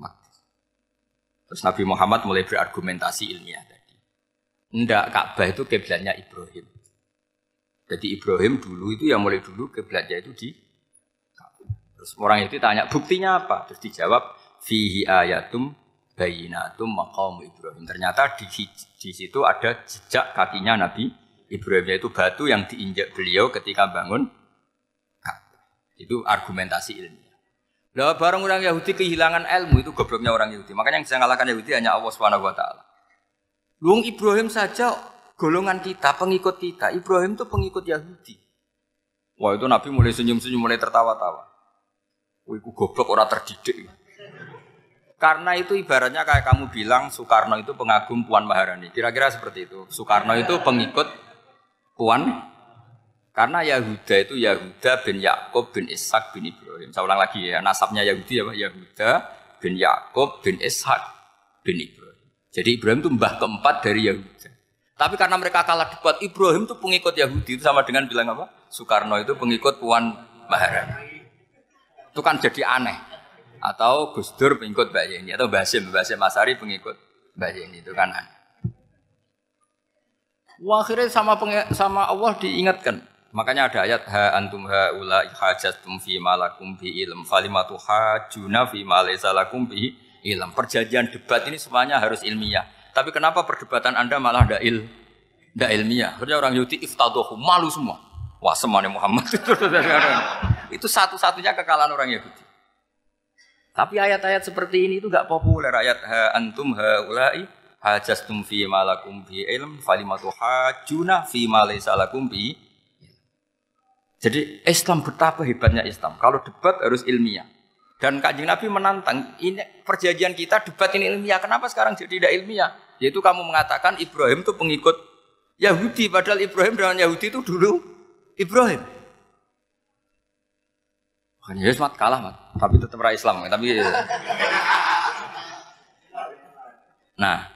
Maqdis. Terus Nabi Muhammad mulai berargumentasi ilmiah tadi. Enggak, Ka'bah itu kiblatnya Ibrahim. Jadi Ibrahim dulu itu yang mulai dulu kiblatnya itu di Terus orang itu tanya, buktinya apa? Terus dijawab, fihi ayatum bayinatum maqam Ibrahim. Ternyata di, di situ ada jejak kakinya Nabi Ibrahim, yaitu batu yang diinjak beliau ketika bangun Itu argumentasi ilmiah. Lah barang orang Yahudi kehilangan ilmu itu gobloknya orang Yahudi. Makanya yang bisa ngalahkan Yahudi hanya Allah Subhanahu wa taala. Luang Ibrahim saja golongan kita, pengikut kita. Ibrahim itu pengikut Yahudi. Wah itu Nabi mulai senyum-senyum, mulai tertawa-tawa. Wih, goblok orang terdidik. Karena itu ibaratnya kayak kamu bilang Soekarno itu pengagum Puan Maharani. Kira-kira seperti itu. Soekarno itu pengikut Puan karena Yahuda itu Yahuda bin Yakub bin Ishak bin Ibrahim. Saya ulang lagi ya, nasabnya Yahudi apa? Yahuda bin Yakub bin Ishak bin Ibrahim. Jadi Ibrahim itu mbah keempat dari Yahuda. Tapi karena mereka kalah debat, Ibrahim itu pengikut Yahudi itu sama dengan bilang apa? Soekarno itu pengikut Puan Maharani itu kan jadi aneh. Atau Gus Dur pengikut Mbak Yeni atau Basim, Basim Masari pengikut Mbak Yeni itu kan aneh. Wah, akhirnya sama sama Allah diingatkan. Makanya ada ayat ha antum ha ula hajatum fi malakum bi ilm falimatu hajuna fi ma lakum bi ilm. Perjanjian debat ini semuanya harus ilmiah. Tapi kenapa perdebatan Anda malah tidak il, tidak ilmiah? Karena orang Yahudi iftadohu malu semua. Wah semuanya Muhammad itu satu-satunya kekalahan orang Yahudi. Tapi ayat-ayat seperti ini itu gak populer. Ayat ha antum ha ulai hajastum fi malakum bi ilm falimatu hajuna fi malaysa lakum bi jadi Islam betapa hebatnya Islam. Kalau debat harus ilmiah. Dan kajian Nabi menantang, ini perjanjian kita debat ini ilmiah. Kenapa sekarang jadi tidak ilmiah? Yaitu kamu mengatakan Ibrahim itu pengikut Yahudi. Padahal Ibrahim dengan Yahudi itu dulu Ibrahim. Makanya ya mat kalah mat, tapi tetap ra Islam. Tapi Nah,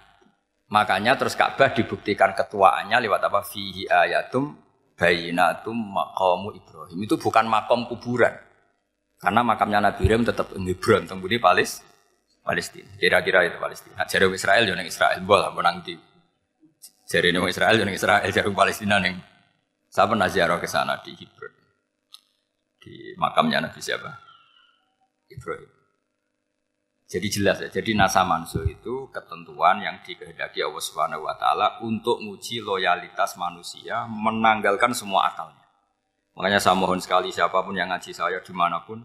makanya terus Ka'bah dibuktikan ketuaannya lewat apa? Fihi ayatum bayinatum maqamu Ibrahim. Itu bukan makom kuburan. Karena makamnya Nabi Ibrahim tetap Hebron, di Palis, Palestina. Kira-kira itu Palestina. Jadi Israel jangan Israel, boleh menang di. Jadi Israel jangan Israel, jadi Palestina nih saya pernah ziarah ke sana di Hebron. Di makamnya Nabi siapa? Ibrahim. Jadi jelas ya. Jadi nasa manso itu ketentuan yang dikehendaki Allah Subhanahu wa taala untuk menguji loyalitas manusia menanggalkan semua akalnya. Makanya saya mohon sekali siapa pun yang ngaji saya di mana pun,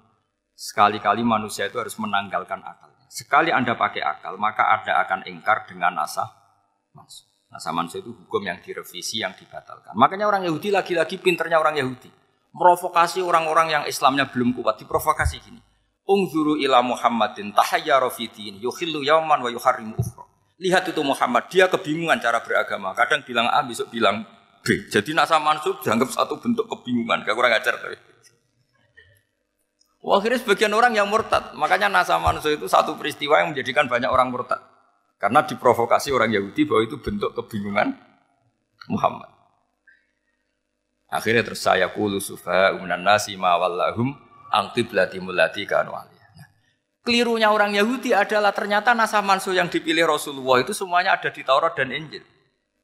sekali-kali manusia itu harus menanggalkan akalnya. Sekali Anda pakai akal, maka Anda akan ingkar dengan nasa manso. Nasa manso itu hukum yang direvisi, yang dibatalkan. Makanya orang Yahudi lagi-lagi pinternya orang Yahudi. Merovokasi orang-orang yang Islamnya belum kuat, diprovokasi gini. Ungzuru ila Muhammadin tahayyara fi din yukhillu yauman wa yuharrimu ukhra. Lihat itu Muhammad, dia kebingungan cara beragama. Kadang bilang A, besok bilang B. Jadi nasa mansub dianggap satu bentuk kebingungan. Gak kurang ajar tapi. Wah, akhirnya sebagian orang yang murtad. Makanya nasa mansub itu satu peristiwa yang menjadikan banyak orang murtad. Karena diprovokasi orang Yahudi bahwa itu bentuk kebingungan Muhammad. Akhirnya terus saya kulu sufa umunan nasi ma wallahum angkiblati mulati kanu nah, Kelirunya orang Yahudi adalah ternyata nasah mansuh yang dipilih Rasulullah itu semuanya ada di Taurat dan Injil.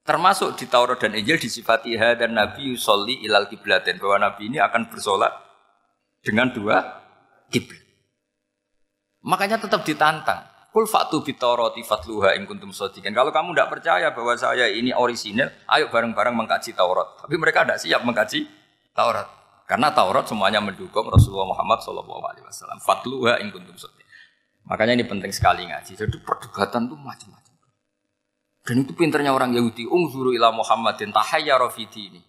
Termasuk di Taurat dan Injil disifati dan Nabi Yusolli ilal kiblatin bahwa Nabi ini akan bersolat dengan dua kiblat. Makanya tetap ditantang. Kul fatu bitoroti fatluha in kuntum. Kalau kamu tidak percaya bahwa saya ini orisinil, ayo bareng-bareng mengkaji Taurat. Tapi mereka tidak siap mengkaji Taurat. Karena Taurat semuanya mendukung Rasulullah Muhammad Shallallahu Alaihi. Fatluha in kuntum Makanya ini penting sekali ngaji. Jadi perdebatan itu macam-macam. Dan itu pinternya orang Yahudi. Ungzuru ila Muhammadin tahayyara ini.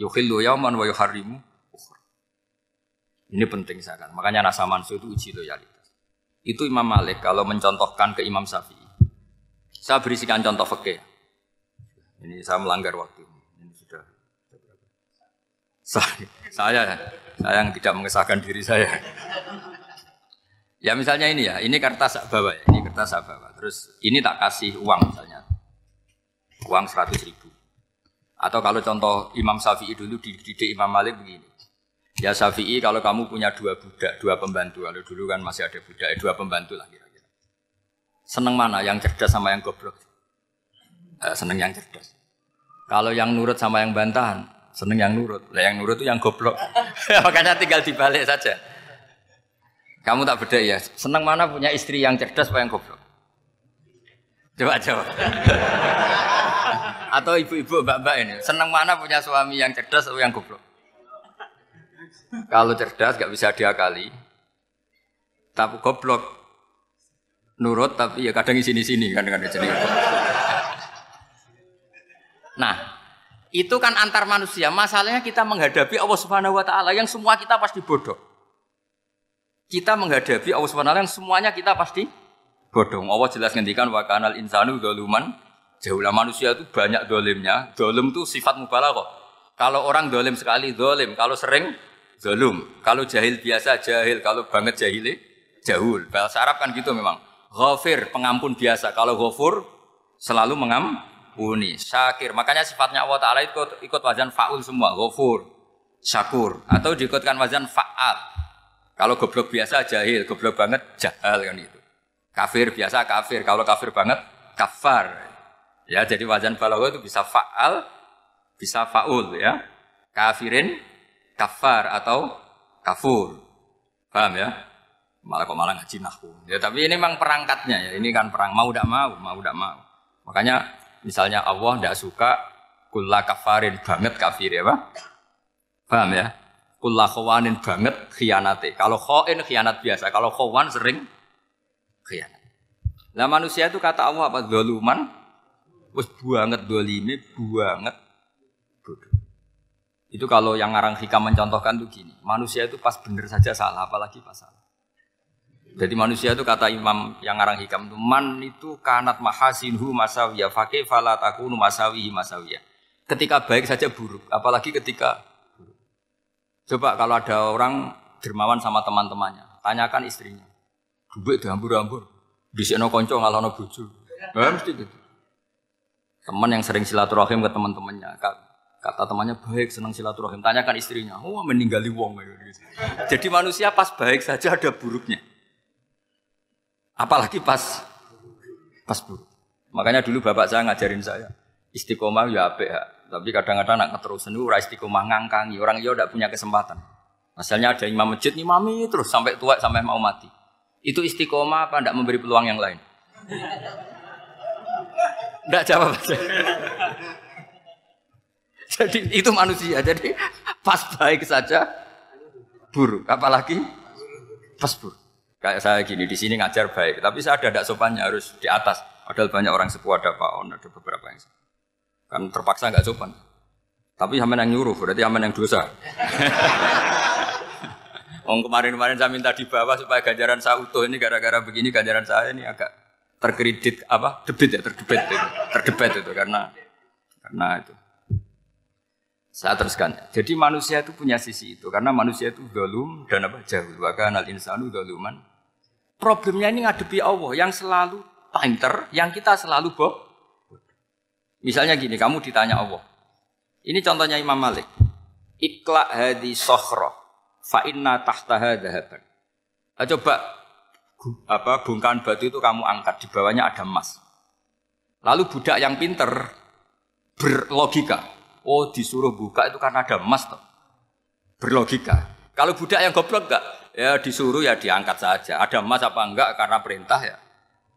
Yukhillu yauman wa yuharrimu Ini penting sekali. Makanya nasa mansu itu uji loyalitas. Itu Imam Malik kalau mencontohkan ke Imam Syafi'i. Saya berisikan contoh fakih. Ini saya melanggar waktu. Saya, saya, saya yang tidak mengesahkan diri saya. Ya misalnya ini ya, ini kertas saya bawa ya, ini kertas saya bawa. Terus ini tak kasih uang misalnya, uang seratus ribu. Atau kalau contoh Imam Syafi'i dulu dididik Imam Malik begini. Ya Syafi'i kalau kamu punya dua budak, dua pembantu, kalau dulu kan masih ada budak, eh, dua pembantu lah kira-kira. Seneng mana, yang cerdas sama yang goblok? Eh, seneng yang cerdas. Kalau yang nurut sama yang bantahan, seneng yang nurut. Lah yang nurut itu yang goblok. Makanya tinggal dibalik saja. Kamu tak beda ya. Seneng mana punya istri yang cerdas apa yang goblok? Coba coba. Atau ibu-ibu mbak-mbak ini, seneng mana punya suami yang cerdas atau yang goblok? Kalau cerdas gak bisa diakali. Tapi goblok nurut tapi ya kadang di sini-sini kan dengan sini. Nah, itu kan antar manusia. Masalahnya kita menghadapi Allah Subhanahu wa taala yang semua kita pasti bodoh. Kita menghadapi Allah Subhanahu wa taala yang semuanya kita pasti bodoh. Allah jelas ngendikan wa kanal insanu dzaluman jauhlah manusia itu banyak dolimnya. Dolim itu sifat mubalaghah. Kalau orang dolim sekali dolim, kalau sering dolum. Kalau jahil biasa jahil, kalau banget jahili jahul. Bahasa Arab kan gitu memang. Ghafir, pengampun biasa. Kalau ghafur selalu mengam, Uni, syakir. Makanya sifatnya Allah Ta'ala ikut, ikut wazan fa'ul semua. Ghafur, syakur. Atau diikutkan wazan fa'al. Kalau goblok biasa jahil, goblok banget jahal kan itu. Kafir biasa kafir, kalau kafir banget kafar. Ya, jadi wazan balaghah itu bisa fa'al, bisa fa'ul ya. Kafirin, kafar atau kafur. Paham ya? Malah kok malah ngaji nahwu. Ya tapi ini memang perangkatnya ya. Ini kan perang mau tidak mau, mau tidak mau. Makanya Misalnya Allah tidak suka kulla kafarin banget kafir ya Pak. Paham ya? Kulla khawanin banget khianati. Kalau khain khianat biasa, kalau khawan sering khianat. Nah manusia itu kata Allah apa? Doluman, wes banget dolimi, banget bodoh. Itu kalau yang ngarang hikam mencontohkan tuh gini, manusia itu pas bener saja salah, apalagi pas salah. Jadi manusia itu kata Imam yang ngarang hikam itu man itu kanat mahasinhu masawiyah fakih fala takunu masawihi masawiyah. Ketika baik saja buruk, apalagi ketika buruk. Coba kalau ada orang dermawan sama teman-temannya, tanyakan istrinya. Duit dihambur-hambur, sini konco ngalono bojo. Ya mesti gitu. Teman yang sering silaturahim ke teman-temannya, kata temannya baik senang silaturahim, tanyakan istrinya, oh meninggali wong. Jadi manusia pas baik saja ada buruknya. Apalagi pas pas buruk. Makanya dulu bapak saya ngajarin saya istiqomah ya apik ya. Tapi kadang-kadang nak keterusan itu istiqomah ngangkangi orang dia tidak punya kesempatan. Misalnya ada imam masjid, imami terus sampai tua sampai mau mati. Itu istiqomah apa tidak memberi peluang yang lain? Tidak jawab. Jadi itu manusia. Jadi pas baik saja buruk. Apalagi pas buruk. Kayak saya gini di sini ngajar baik, tapi saya ada tidak sopannya harus di atas. Padahal banyak orang sepuh ada Pak On, ada beberapa yang kan terpaksa nggak sopan. Tapi sama yang nyuruh, berarti sama yang dosa. Om kemarin-kemarin saya minta di bawah supaya ganjaran saya utuh. Ini gara-gara begini ganjaran saya ini agak terkredit apa? Debit ya terdebit itu. Terdebat itu karena karena itu. Saya teruskan. Jadi manusia itu punya sisi itu. Karena manusia itu dolum dan apa? Jauh bahkan al insanu doluman problemnya ini ngadepi Allah yang selalu pinter yang kita selalu boh misalnya gini kamu ditanya Allah ini contohnya Imam Malik ikla hadi sokhroh fa inna tahtaha dhahaban. Nah, coba apa bongkahan batu itu kamu angkat di bawahnya ada emas. Lalu budak yang pinter berlogika, oh disuruh buka itu karena ada emas toh. Berlogika. Kalau budak yang goblok enggak, ya disuruh ya diangkat saja. Ada emas apa enggak karena perintah ya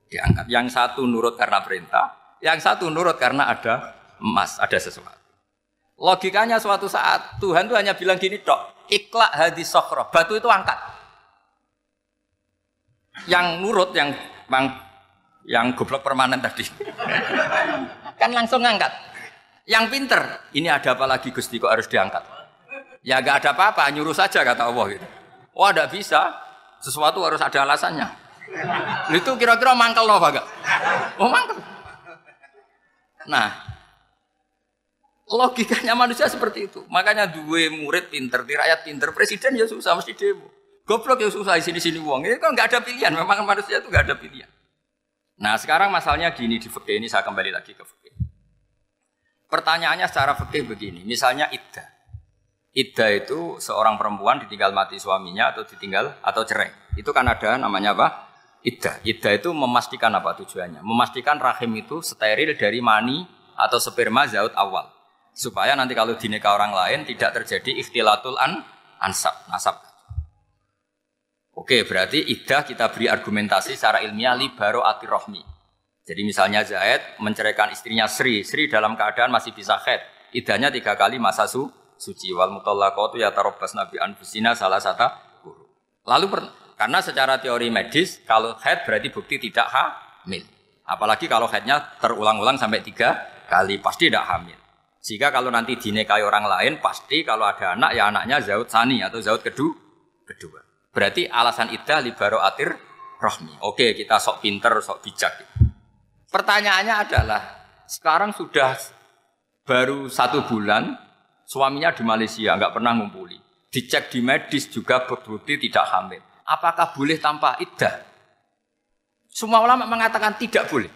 diangkat. Yang satu nurut karena perintah, yang satu nurut karena ada emas, ada sesuatu. Logikanya suatu saat Tuhan tuh hanya bilang gini dok, iklak hadis sokro. Batu itu angkat. Yang nurut, yang bang, yang goblok permanen tadi. kan langsung ngangkat. Yang pinter, ini ada apa lagi Gusti kok harus diangkat? Ya gak ada apa-apa, nyuruh saja kata Allah gitu. Oh ada bisa, sesuatu harus ada alasannya. Itu kira-kira mangkel loh pak Oh mangkel. Nah, Logikanya manusia seperti itu. Makanya dua murid pinter, di rakyat pinter, presiden ya susah mesti demo. Goblok ya susah di sini-sini uang. Ini kan nggak ada pilihan. Memang manusia itu nggak ada pilihan. Nah sekarang masalahnya gini di fikih ini saya kembali lagi ke fikih. Pertanyaannya secara fikih begini. Misalnya iddah. Iddah itu seorang perempuan ditinggal mati suaminya atau ditinggal atau cerai. Itu kan ada namanya apa? Iddah. Iddah itu memastikan apa tujuannya? Memastikan rahim itu steril dari mani atau sperma zaut awal supaya nanti kalau dinikah orang lain tidak terjadi ikhtilatul an ansab nasab. Oke, berarti idah kita beri argumentasi secara ilmiah libaro rohmi. Jadi misalnya Zaid menceraikan istrinya Sri, Sri dalam keadaan masih bisa khed. Idahnya tiga kali masa su, suci. Wal mutallaqatu ya tarobas nabi anfusina salah satu guru. Lalu karena secara teori medis kalau head berarti bukti tidak hamil. Apalagi kalau headnya terulang-ulang sampai tiga kali pasti tidak hamil. Jika kalau nanti dinikahi orang lain, pasti kalau ada anak, ya anaknya zaut sani atau zaut kedua. kedua. Berarti alasan idah libaro atir rohmi. Oke, kita sok pinter, sok bijak. Pertanyaannya adalah, sekarang sudah baru satu bulan, suaminya di Malaysia, nggak pernah ngumpuli. Dicek di medis juga berbukti tidak hamil. Apakah boleh tanpa idah? Semua ulama mengatakan tidak boleh.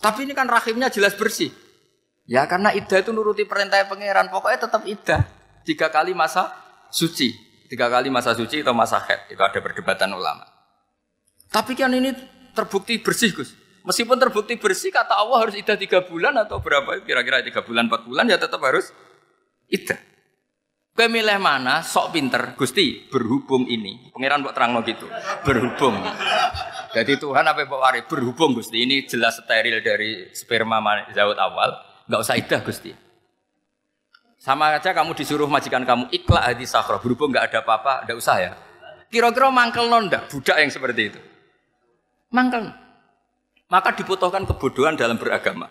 Tapi ini kan rahimnya jelas bersih. Ya karena iddah itu nuruti perintah pangeran, pokoknya tetap iddah. Tiga kali masa suci, tiga kali masa suci atau masa head, itu ada perdebatan ulama. Tapi kan ini terbukti bersih Gus. Meskipun terbukti bersih, kata Allah harus iddah tiga bulan atau berapa? Kira-kira tiga bulan, empat bulan ya tetap harus iddah. Kue milih mana? Sok pinter, Gusti. Berhubung ini, pangeran buat terang gitu. Berhubung. Jadi Tuhan apa bawa Berhubung Gusti ini jelas steril dari sperma zaut awal Enggak usah idah Gusti. Sama aja kamu disuruh majikan kamu ikhlas hadi sahro berhubung nggak ada apa-apa, enggak usah ya. Kira-kira mangkel nonda budak yang seperti itu. Mangkel. Maka dibutuhkan kebodohan dalam beragama.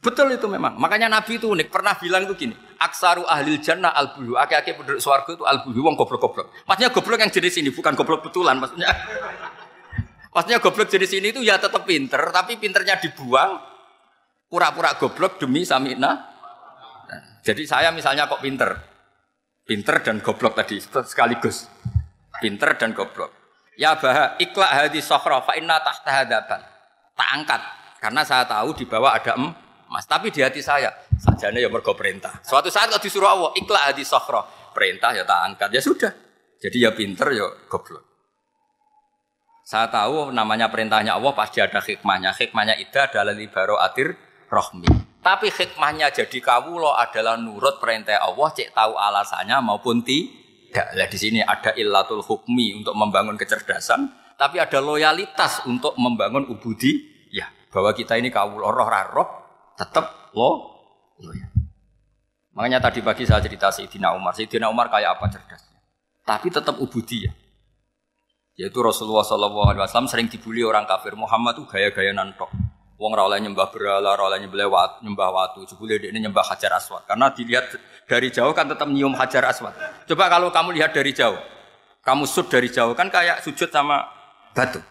Betul itu memang. Makanya Nabi itu unik. Pernah bilang itu gini. Aksaru ahlil jannah al bulu. Aki-aki penduduk suarga itu al bulu. Wong goblok-goblok. Maksudnya goblok yang jenis ini. Bukan goblok betulan. Maksudnya. Maksudnya goblok jenis ini itu ya tetap pinter. Tapi pinternya dibuang pura-pura goblok demi samina. Jadi saya misalnya kok pinter, pinter dan goblok tadi sekaligus, pinter dan goblok. Ya bah ikhlas hadis sohro fa inna tahta hadapan. Tak angkat karena saya tahu di bawah ada emas. Tapi di hati saya sajane ya mergo perintah. Suatu saat kalau disuruh Allah ikhlas hadis sohro perintah ya tak angkat ya sudah. Jadi ya pinter ya goblok. Saya tahu namanya perintahnya Allah pasti ada hikmahnya. Hikmahnya itu adalah libaro atir rohmi. Tapi hikmahnya jadi kawulo adalah nurut perintah Allah, cek tahu alasannya maupun ti, tidak. Lah di sini ada illatul hukmi untuk membangun kecerdasan, tapi ada loyalitas untuk membangun ubudi. Ya, bahwa kita ini kawul roh roh tetap lo loyal. Makanya tadi pagi saya cerita Sayyidina Umar. Sayyidina Umar kayak apa cerdasnya? Tapi tetap ubudi ya. Yaitu Rasulullah SAW sering dibully orang kafir. Muhammad tuh gaya-gaya nantok. Wong oleh nyembah berhala, oleh nyembah watu, nyembah watu. Jebule ini nyembah Hajar Aswad. Karena dilihat dari jauh kan tetap nyium Hajar Aswad. Coba kalau kamu lihat dari jauh, kamu sud dari jauh kan kayak sujud sama batu.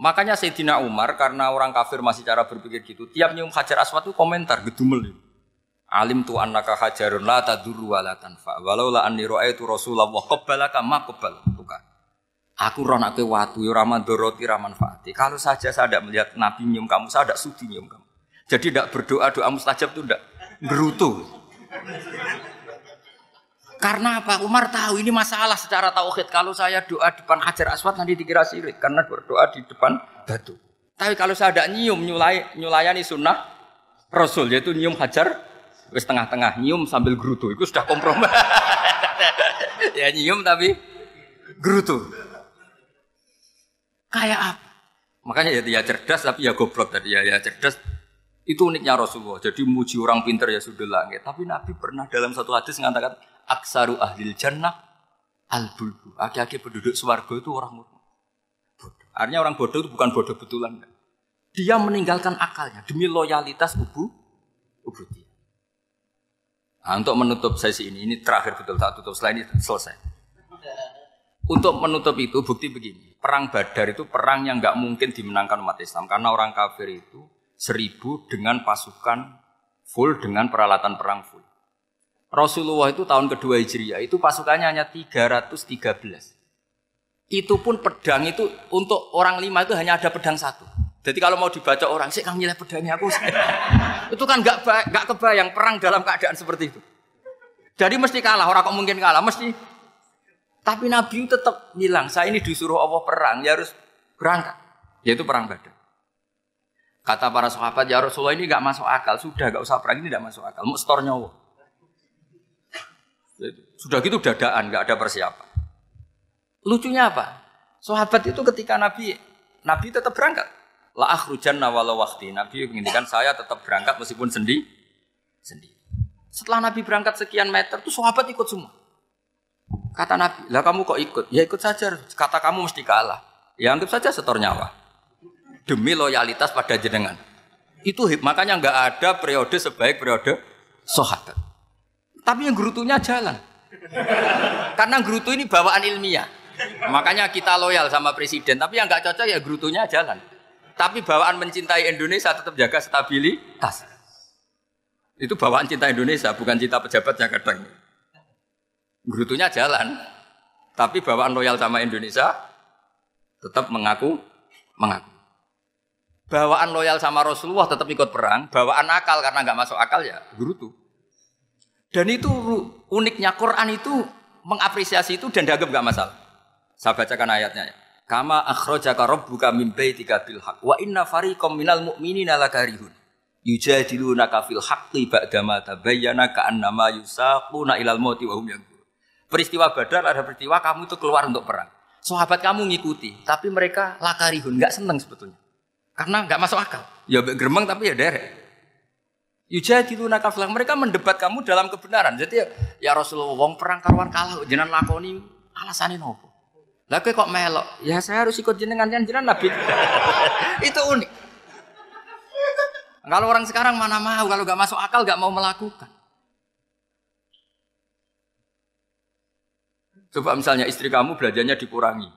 Makanya Sayyidina Umar karena orang kafir masih cara berpikir gitu, tiap nyium Hajar Aswad itu komentar gedumel. Alim tu annaka hajarun la tadurru wa la tanfa. Walau la anni ra'aitu Rasulullah qabbalaka ma qabbal. Bukan. Aku roh nak watu, ya raman doroti, raman fati. Kalau saja saya tidak melihat Nabi nyium kamu, saya tidak sudi nyium kamu. Jadi tidak berdoa doa mustajab itu tidak berutuh. Karena apa? Umar tahu ini masalah secara tauhid. Kalau saya doa di depan hajar aswad nanti dikira sirik karena berdoa di depan batu. Tapi kalau saya tidak nyium nyulai nyulayani sunnah Rasul yaitu nyium hajar wis tengah-tengah nyium sambil gerutu itu sudah kompromi. ya nyium tapi gerutu. Kayak apa? Makanya ya dia cerdas tapi ya goblok tadi ya ya cerdas. Itu uniknya Rasulullah. Jadi muji orang pinter ya sudah langit. Tapi Nabi pernah dalam satu hadis mengatakan aksaru ahlil jannah al bulbu. Aki-aki penduduk swargo itu orang bodoh. Artinya orang bodoh itu bukan bodoh betulan. Dia meninggalkan akalnya demi loyalitas ubu ubu dia. Nah, untuk menutup sesi ini, ini terakhir betul tak tutup selain ini selesai. Untuk menutup itu bukti begini perang Badar itu perang yang nggak mungkin dimenangkan umat Islam karena orang kafir itu seribu dengan pasukan full dengan peralatan perang full. Rasulullah itu tahun kedua Hijriah itu pasukannya hanya 313. Itu pun pedang itu untuk orang lima itu hanya ada pedang satu. Jadi kalau mau dibaca orang, sih kang nilai pedangnya aku. itu kan nggak nggak kebayang perang dalam keadaan seperti itu. Jadi mesti kalah, orang kok mungkin kalah, mesti tapi Nabi tetap bilang, saya ini disuruh Allah perang, ya harus berangkat. Yaitu perang Badar. Kata para sahabat, ya Rasulullah ini gak masuk akal. Sudah gak usah perang, ini gak masuk akal. Mau nyawa. Sudah gitu dadaan, gak ada persiapan. Lucunya apa? Sahabat itu ketika Nabi, Nabi tetap berangkat. La akhrujan walau wakti. Nabi menginginkan saya tetap berangkat meskipun sendi, sendiri. Setelah Nabi berangkat sekian meter, tuh sahabat ikut semua. Kata Nabi, lah kamu kok ikut? Ya ikut saja. Kata kamu mesti kalah. Ya anggap saja setor nyawa. Demi loyalitas pada jenengan. Itu makanya nggak ada periode sebaik periode sahabat. Tapi yang gerutunya jalan. Karena gerutu ini bawaan ilmiah. Makanya kita loyal sama presiden. Tapi yang nggak cocok ya gerutunya jalan. Tapi bawaan mencintai Indonesia tetap jaga stabilitas. Itu bawaan cinta Indonesia, bukan cinta pejabatnya kadang. Gerutunya jalan, tapi bawaan loyal sama Indonesia tetap mengaku mengaku. Bawaan loyal sama Rasulullah tetap ikut perang, bawaan akal karena nggak masuk akal ya gerutu. Dan itu uniknya Quran itu mengapresiasi itu dan dianggap nggak masalah. Saya bacakan ayatnya. Kama akhrajaka rabbuka min baitika bil haqq wa inna fariqam minal mu'minina lakarihun yujadilunaka fil haqqi ba'dama tabayyana ka'annama yusaquna ilal mauti wa hum Peristiwa Badar ada peristiwa kamu itu keluar untuk perang. Sahabat kamu ngikuti, tapi mereka lakarihun, nggak seneng sebetulnya. Karena nggak masuk akal. Ya geremeng tapi ya derek. Yujadilu nakaflah. Mereka mendebat kamu dalam kebenaran. Jadi ya, Rasulullah wong perang karuan kalah jenengan lakoni alasannya nopo. Lah kok melok? Ya saya harus ikut jenengan jenengan Nabi. itu unik. Kalau orang sekarang mana mau kalau nggak masuk akal nggak mau melakukan. Coba misalnya istri kamu belajarnya dikurangi.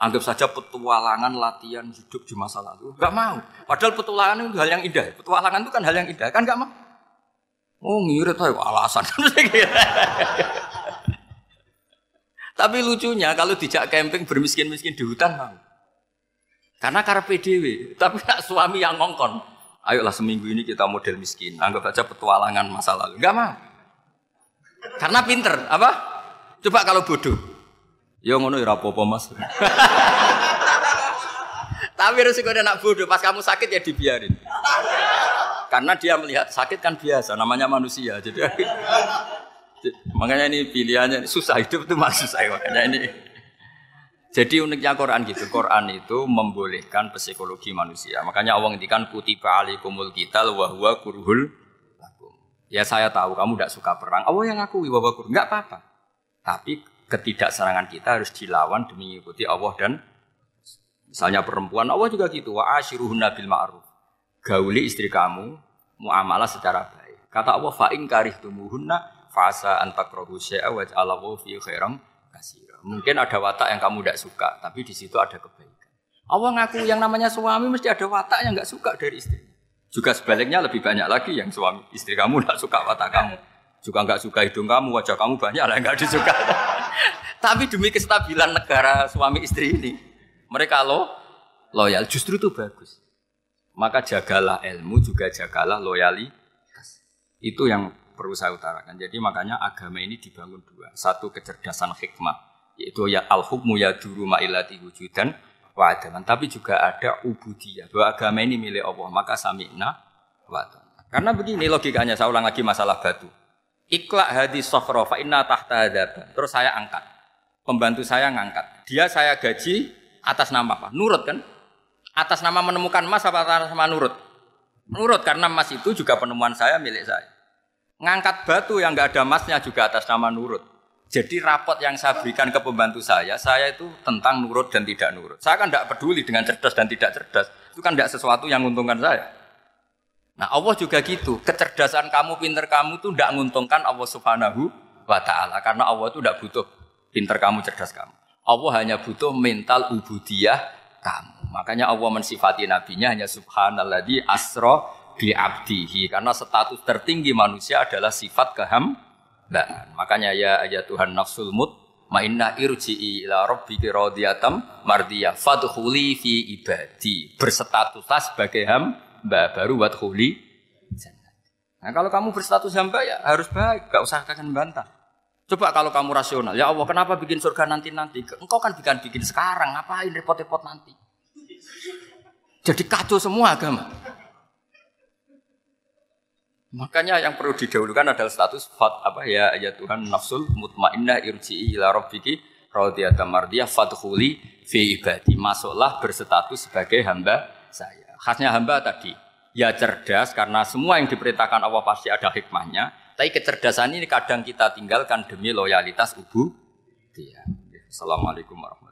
Anggap saja petualangan latihan hidup di masa lalu. Gak mau. Padahal petualangan itu hal yang indah. Petualangan itu kan hal yang indah. Kan gak mau. Oh ngirit ayo alasan. Tapi lucunya kalau dijak camping bermiskin-miskin di hutan mau. Karena karena PDW. Tapi nak suami yang ngongkon. Ayolah seminggu ini kita model miskin. Anggap saja petualangan masa lalu. Gak mau. Karena pinter. Apa? Coba kalau bodoh. Ya ngono ya apa-apa Mas. Tapi resikonya nak bodoh, pas kamu sakit ya dibiarin. Karena dia melihat sakit kan biasa, namanya manusia. Jadi Makanya ini pilihannya susah hidup itu masih susah makanya ini. Jadi uniknya Quran gitu. Quran itu membolehkan psikologi manusia. Makanya Allah ngendikan kutiba alikumul qital wa huwa kurhul. Ya saya tahu kamu tidak suka perang. Allah yang akui bahwa kurhul apa-apa. Tapi ketidakserangan kita harus dilawan demi mengikuti Allah dan misalnya perempuan Allah juga gitu wa ashiruhunna bil ma'ruf. Gauli istri kamu muamalah secara baik. Kata Allah fa in karihtumuhunna fasa antakrohu syai'a wa ja'alahu fi khairam kasira. Mungkin ada watak yang kamu tidak suka, tapi di situ ada kebaikan. Allah ngaku yang namanya suami mesti ada watak yang nggak suka dari istri. Juga sebaliknya lebih banyak lagi yang suami istri kamu tidak suka watak kamu. Juga nggak suka hidung kamu, wajah kamu banyak lah yang nggak disuka. tapi demi kestabilan negara suami istri ini, mereka lo loyal justru itu bagus. Maka jagalah ilmu juga jagalah loyalitas. Itu yang perlu saya utarakan. Jadi makanya agama ini dibangun dua. Satu kecerdasan hikmah, yaitu ya al-hukmu ya duru ma'ilati wujudan wa adaman. Tapi juga ada ubudiyah, bahwa agama ini milik Allah. Maka sami'na wa Karena begini logikanya, saya ulang lagi masalah batu. Iklak hadis sokhro fa inna tahta adaban. Terus saya angkat. Pembantu saya ngangkat. Dia saya gaji atas nama apa? Nurut kan? Atas nama menemukan emas apa atas nama nurut? Nurut karena emas itu juga penemuan saya milik saya. Ngangkat batu yang nggak ada emasnya juga atas nama nurut. Jadi rapot yang saya berikan ke pembantu saya, saya itu tentang nurut dan tidak nurut. Saya kan tidak peduli dengan cerdas dan tidak cerdas. Itu kan tidak sesuatu yang menguntungkan saya. Nah Allah juga gitu. Kecerdasan kamu, pinter kamu itu tidak menguntungkan Allah subhanahu wa ta'ala. Karena Allah itu tidak butuh pinter kamu, cerdas kamu. Allah hanya butuh mental ubudiyah kamu. Makanya Allah mensifati nabinya hanya subhanalladzi asro bi abdihi karena status tertinggi manusia adalah sifat kehambaan. Makanya ya ayat Tuhan nafsul mut inna irji'i ila rabbiki radiyatam mardiyah fadkhuli fi ibadi. Berstatuslah sebagai hamba baru wadkhuli Nah kalau kamu berstatus hamba ya harus baik, gak usah kalian bantah. Coba kalau kamu rasional, ya Allah kenapa bikin surga nanti-nanti? Engkau kan bikin bikin sekarang, ngapain repot-repot nanti? Jadi kacau semua agama. Makanya yang perlu didahulukan adalah status fat apa ya ya Tuhan nafsul mutmainnah irji'i ila rabbiki radiyatan mardiyah fadkhuli fi ibadi. Masuklah berstatus sebagai hamba saya. Khasnya hamba tadi ya cerdas karena semua yang diperintahkan Allah pasti ada hikmahnya. Tapi kecerdasan ini kadang kita tinggalkan demi loyalitas ubu. Assalamualaikum warahmatullahi